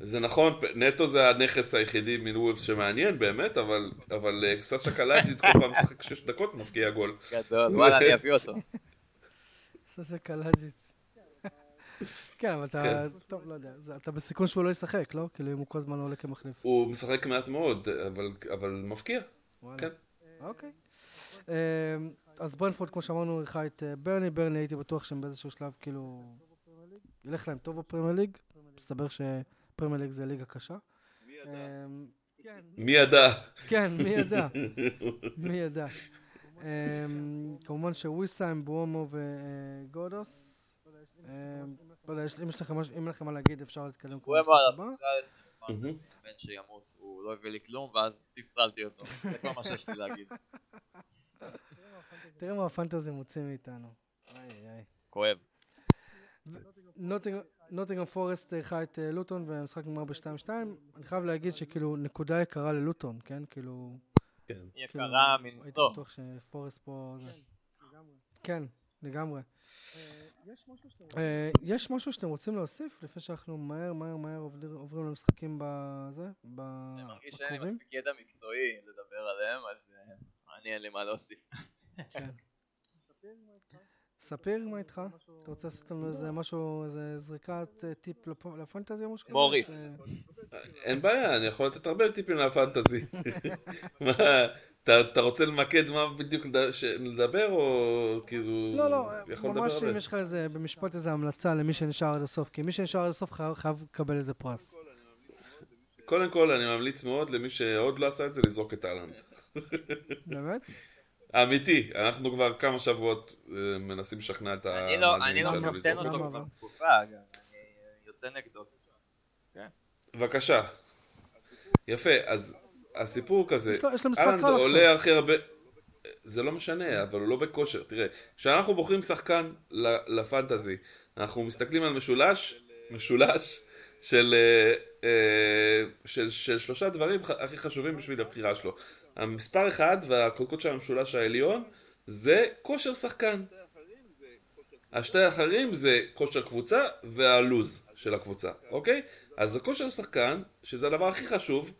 זה נכון, נטו זה הנכס היחידי מוולפס שמעניין באמת, אבל, אבל אה, סאשה קלאג'יץ כל פעם (laughs) משחק 6 דקות ומבקיע גול. גדול, וואלה אני אביא אותו. סאשה קלאג'יץ. כן, אבל אתה... כן. טוב, לא יודע. אתה בסיכון שהוא לא ישחק, לא? כאילו, אם הוא כל הזמן עולה כמחליף. הוא משחק מעט מאוד, אבל. וואלה. כן. אוקיי. אמ, אז ברנפורד, כמו שאמרנו, אירחה את אה, ברני. ברני, הייתי בטוח שהם באיזשהו שלב, כאילו... ילך להם טוב בפרמייר ליג. מסתבר שפרמייר ליג זה ליגה קשה. מי ידע? אמ, כן, מי ידע? כן, מי ידע? (laughs) מי ידע? אמ, כמובן שוויסאם, בואמו וגודוס. אמ, לא יודע, אם יש לכם מה להגיד, אפשר להתקדם. הוא אמר מהמם. הבן שימות, הוא לא הביא לי כלום ואז ספסלתי אותו. זה כל מה שיש לי להגיד. (laughs) תראה מה הפנטזי מוציא מאיתנו. איי, איי. כואב. נוטינגרם פורסט אירחה את אה, לוטון והמשחק נגמר ב-2-2. אני חייב להגיד שכאילו נקודה יקרה ללוטון, כן? כאילו... כן. כאילו, יקרה הייתי מנשוא. בטוח שפורסט פה... זה- לגמרי. כן, לגמרי. אה, יש משהו שאתם אה, יש משהו שאתם רוצים להוסיף לפני שאנחנו מהר מהר מהר עובר- עוברים למשחקים בזה? אני מרגיש שאין לי? מספיק ידע מקצועי לדבר עליהם, אז אני אין לי מה להוסיף. ספיר, מה איתך? אתה רוצה לעשות לנו איזה משהו, איזה זריקת אה, טיפ לפ- לפנטזי או משהו כזה? מוריס. אין בעיה, אני יכול לתת הרבה טיפים לפנטזי. (laughs) אתה רוצה למקד מה בדיוק לדבר, או כאילו... לא, לא, ממש אם. יש לך איזה, במשפט איזה המלצה למי שנשאר עד הסוף, כי מי שנשאר עד הסוף חייב חייב לקבל איזה פרס. קודם כל, אני ממליץ מאוד למי שעוד לא עשה את זה, לזרוק את אהלנד. באמת? (laughs) אמיתי, אנחנו כבר כמה שבועות אה, מנסים לשכנע את אני לא אני המאזינים לא שלנו לזרוק גם אותו. כבר תקופה, גם. אני יוצא נגדו. בבקשה. יפה, אז הסיפור כזה, אהלנד. עולה הכי הרבה... זה לא משנה, אבל הוא לא בכושר. תראה, כשאנחנו בוחרים שחקן ל- לפנטזי, אנחנו מסתכלים על משולש, משולש של, אה, אה, של, של שלושה דברים הכי חשובים בשביל הבחירה שלו. המספר אחד והקודקוד של המשולש העליון זה כושר שחקן. השתי האחרים זה כושר קבוצה והלוז של הקבוצה, אוקיי? אז הכושר שחקן, שזה הדבר הכי חשוב,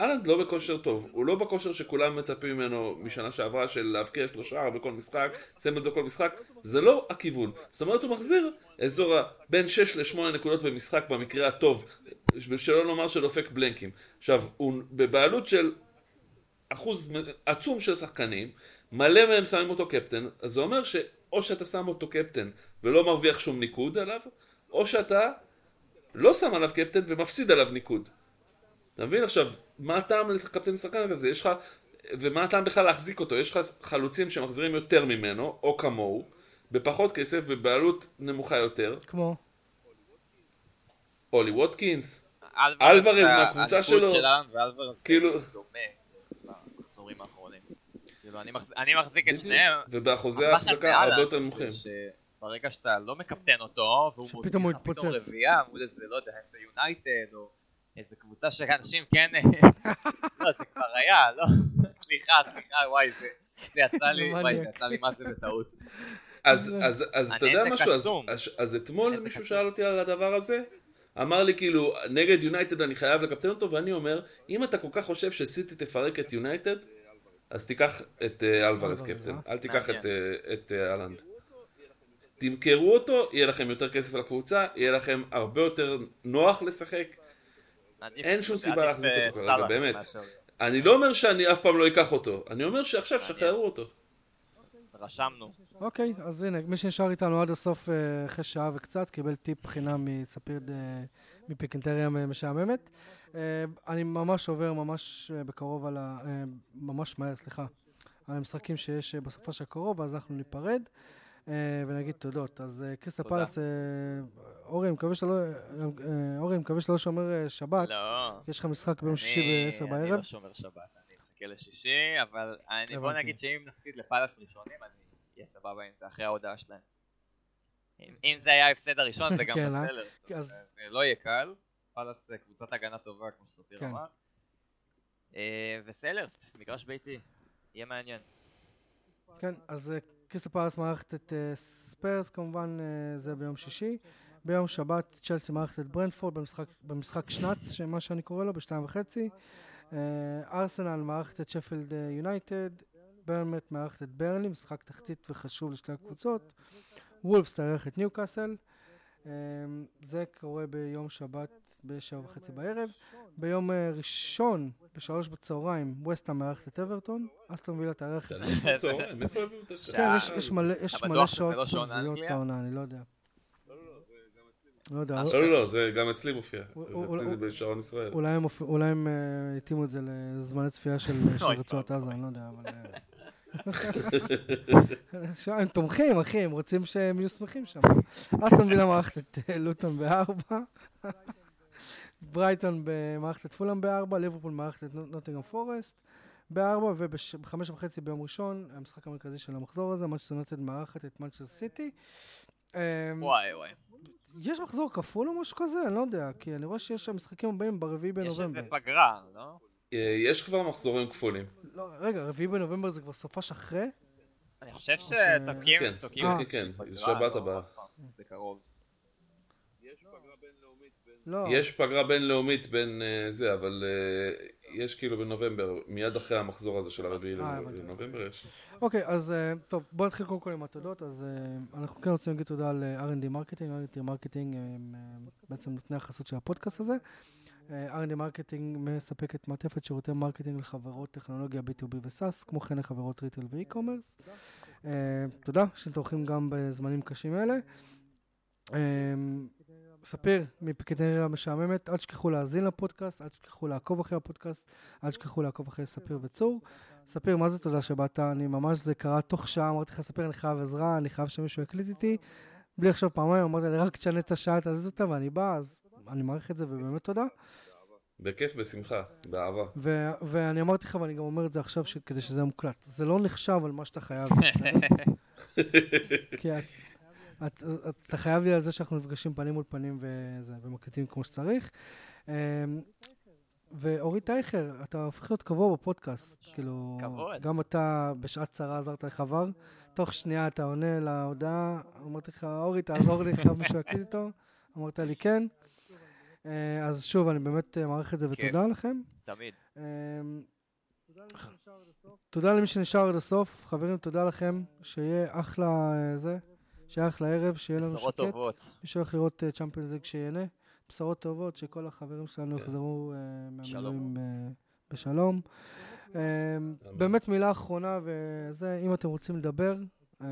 אהלנד לא בכושר טוב, הוא לא בכושר שכולם מצפים ממנו משנה שעברה של להבקיע שלושה בכל משחק, סמל בכל משחק, זה לא הכיוון. זאת אומרת הוא מחזיר אזור בין 6 ל-8 נקודות במשחק במקרה הטוב, שלא לומר שדופק בלנקים. עכשיו, הוא בבעלות של אחוז עצום של שחקנים, מלא מהם שמים אותו קפטן, אז זה אומר שאו שאתה שם אותו קפטן ולא מרוויח שום ניקוד עליו, או שאתה לא שם עליו קפטן ומפסיד עליו ניקוד. אתה מבין? עכשיו, מה הטעם לקפטן שחקן כזה? יש לך... ומה הטעם בכלל להחזיק אותו? יש לך חלוצים שמחזירים יותר ממנו, או כמוהו, בפחות כסף, בבעלות נמוכה יותר. כמו? אולי ווטקינס, אלוורז מהקבוצה שלו. כאילו- דומה בעשורים האחרונים. כאילו, אני מחז- אני מחזיק את שניהם. ובאחוזי ההחזקה הרבה יותר זה נמוכים. שברגע שאתה לא מקפטן אותו, והוא מוציא לך פתאום. רביעייה מול איזה, לא יודע, איזה יונייטד, או איזה קבוצה שאנשים כן... (laughs) לא, זה כבר היה, לא? (laughs) סליחה, סליחה, וואי, זה זה יצא לי, וואי, זה. יצא לי מה זה בטעות. אז, אז, אז אתה יודע משהו, אז, עצום. אז, אז אתמול מישהו. שאל אותי על הדבר הזה, אמר לי כאילו, נגד יונייטד אני חייב לקפטן אותו, ואני אומר, אם אתה כל כך חושב שסיטי תפרק את יונייטד, אז תיקח את אה, אלוורז, קפטן, אה? אל תיקח את, מעניין. אה, אהלנד. תמכרו אותו, יהיה לכם יותר כסף לקבוצה, יהיה לכם הרבה יותר נוח לשחק. אין שום סיבה להחזיק אותו כרגע, באמת. אני לא אומר שאני אף פעם לא אקח אותו, אני אומר שעכשיו. שחררו אותו. רשמנו. אוקיי, אז הנה, מי שנשאר איתנו עד הסוף אה, אחרי שעה וקצת, קיבל טיפ חינם מספיר ד- מפיקנטריה משעממת. אה, אני ממש עובר ממש אה, בקרוב על ה... אה, ממש מהר, סליחה, על המשחקים שיש אה, בסופה של הקרוב, אז אנחנו ניפרד אה, ונגיד תודות. אז אה, קריסטל. פלס, אה, אורי, אני מקווה שאתה לא... אה, אורי, אני מקווה שאתה לא שומר אה, שבת. לא. יש לך משחק ביום שישי אני- ב-10 אני בערב. לא שומר שבת, אני מחכה לשישי, אבל אני, בוא. נגיד שאם נפסיד לפאלאס ראשונים, אני אהיה סבבה עם זה אחרי ההודעה שלהם. אם, אם זה היה ההפסד הראשון, זה גם כן, אה? בסדר. זאת אז- אומרת, זה לא יהיה קל. פאלאס זה קבוצת הגנה טובה, כמו שסופיר כן. אמר. אה, וסלהרסט, מגרש ביתי. יהיה מעניין. כן, אז אה, קריסטל פלס מארחת את אה, ספרס, כמובן אה, זה ביום שישי. ביום שבת צ'לסי מארחת את ברנטפורד במשחק, במשחק שנ"צ, שמה שאני קורא לו, בשתיים וחצי. אה, ארסנל מארחת את שפילד אה, יונייטד. ברנמט מארחת את ברנלי, משחק תחתית וחשוב לשתי הקבוצות. וולפס תארח את ניוקאסל. אה, זה קורה ביום שבת בשבע וחצי בערב. ביום אה, ראשון, בשלוש בצהריים, וסטה מארחת את אברטון. אסטון וילה תארח את בצהריים, איפה הביאו את השעה? כן, יש, מלא, שעות לא שעון פוזיות אנגליה? העונה, אני לא יודע. לא יודע, אה, לא, לא, לא, זה גם אצלי מופיע. זה בשעון ישראל. אולי הם אה, התאימו את זה לזמני צפייה של אוי, רצועת עזה. אני לא יודע, אבל... אה, (laughs) (laughs) הם תומכים, אחי, הם רוצים שהם יהיו שמחים שם. אסטון וילה מארחת את אה, לוטון בארבע. (laughs) ברייטון מארחת את פולאם בארבע, ליברפול מארחת את נו- נוטינגהאם פורסט בארבע, ובחמש וחצי ביום ראשון, המשחק המרכזי של המחזור הזה, מנצ'סטר יונייטד מארחת את מנצ'סטר סיטי. אמ, וואי וואי. יש מחזור כפול או משהו כזה? אני לא יודע, כי אני רואה שיש שם משחקים הבאים ברביעי יש בנובמבר. איזה פגרה, לא? אה, יש כבר מחזורים כפולים. לא, רגע, רביעי בנובמבר זה כבר סופש אחרי? אני חושב ש- שתוקעים, כן, תוקעים כן, איזושהי כן, פגרה, שבת לא? הבאה. בקרוב. יש פגרה בינלאומית בין... לא. יש פגרה בינלאומית בין אה, זה, אבל אה, יש כאילו בנובמבר, מיד אחרי המחזור הזה של הרביעי אה. לנובמבר יש. אוקיי, אז אה, טוב, בואו נתחיל קודם כל עם התודות. אז אה, אנחנו כן רוצים להגיד תודה ל-R&D Marketing. R&D Marketing הם בעצם נותני החסות של הפודקאסט הזה. R&D Marketing מספקת מעטפת שירותי marketing לחברות טכנולוגיה B2B ו-SaaS, כמו כן לחברות retail ו e-commerce. תודה שאתם תומכים גם בזמנים קשים אלה. ספיר מפיקדריה משעממת, אל תשכחו להאזין לפודקאסט, אל תשכחו לעקוב אחרי הפודקאסט, אל תשכחו לעקוב אחרי ספיר וצור. ספיר, מה זה תודה שבאת? אני ממש, זה קרה תוך שעה, אמרתי לך, ספיר, אני חייב עזרה, אני חייב שמישהו יקליט איתי. בלי לחשוב פעמיים, אמרת לי, רק תשנה את השעה, תעזיז אותה, ואני בא, אז אני מעריך את זה, ובאמת תודה. בכיף, בשמחה, באהבה. ו- ואני אמרתי לך, ואני גם אומר את זה עכשיו, ש- כדי שזה יהיה מוקלט. זה לא נחשב על מה שאתה חייב? (laughs) כי את, את, את, אתה חייב לי על זה שאנחנו נפגשים פנים מול פנים וזה, ומקליטים כמו שצריך. אמ, ואורי טייכר, אתה הופך להיות קבוע בפודקאסט. כאילו, כבוד. גם אתה בשעת צרה עזרת לחבר, תוך שנייה אתה עונה להודעה, אמרתי לך, אורי, תעזור לי, חייב מישהו להקליט איתו. אמרת לי כן. אה, אז שוב, אני באמת אה, מעריך את זה. ותודה לכם. תמיד. תודה למי שנשאר עד הסוף. חברים, תודה לכם. שיהיה אחלה אה, זה, שיהיה אחלה ערב, שיהיה לנו בשורות שקט. טובות. מי שהולך לראות צ'אמפיונס ליג שיהנה. בשורות טובות, שכל החברים שלנו כן. יחזרו אה. מהמילואים אה, בשלום. אה, באמת מילה אחרונה, וזה, אם אתם רוצים לדבר, אה,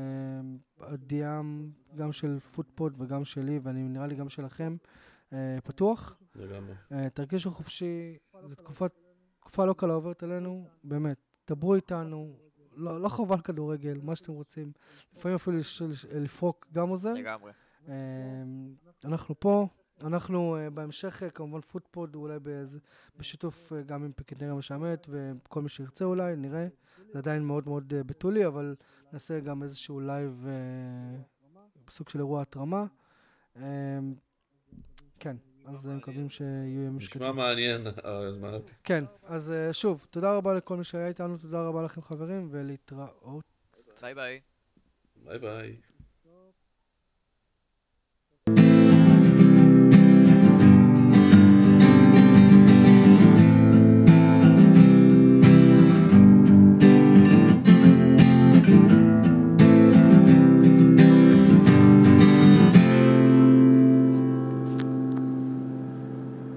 ה DM גם של פוטפוד וגם שלי, ואני נראה לי גם שלכם, אה, פתוח. לגמרי. אה, תרגישו חופשי, זו תקופה לא קלה עוברת עלינו, באמת. דברו איתנו, לא, לא חובה כדורגל, מה שאתם רוצים. לפעמים אפילו לפרוק גם עוזר. לגמרי. אה, אנחנו פה, אנחנו אה, בהמשך אה, כמובן פוטפוד, אולי באיזה- בשיתוף אה, גם עם פיקדנריה משעממת וכל מי שירצה אולי, נראה. זה עדיין מאוד מאוד בתולי, אבל נעשה גם איזשהו live בסוג של אירוע התרמה. אה, כן, אז אה, מקווים שיהיו ימים שקטים. נשמע מעניין, הזמן אותי. כן, אז אה, שוב, תודה רבה לכל מי שהיה איתנו, תודה רבה לכם חברים, ולהתראות. ביי ביי. ביי ביי.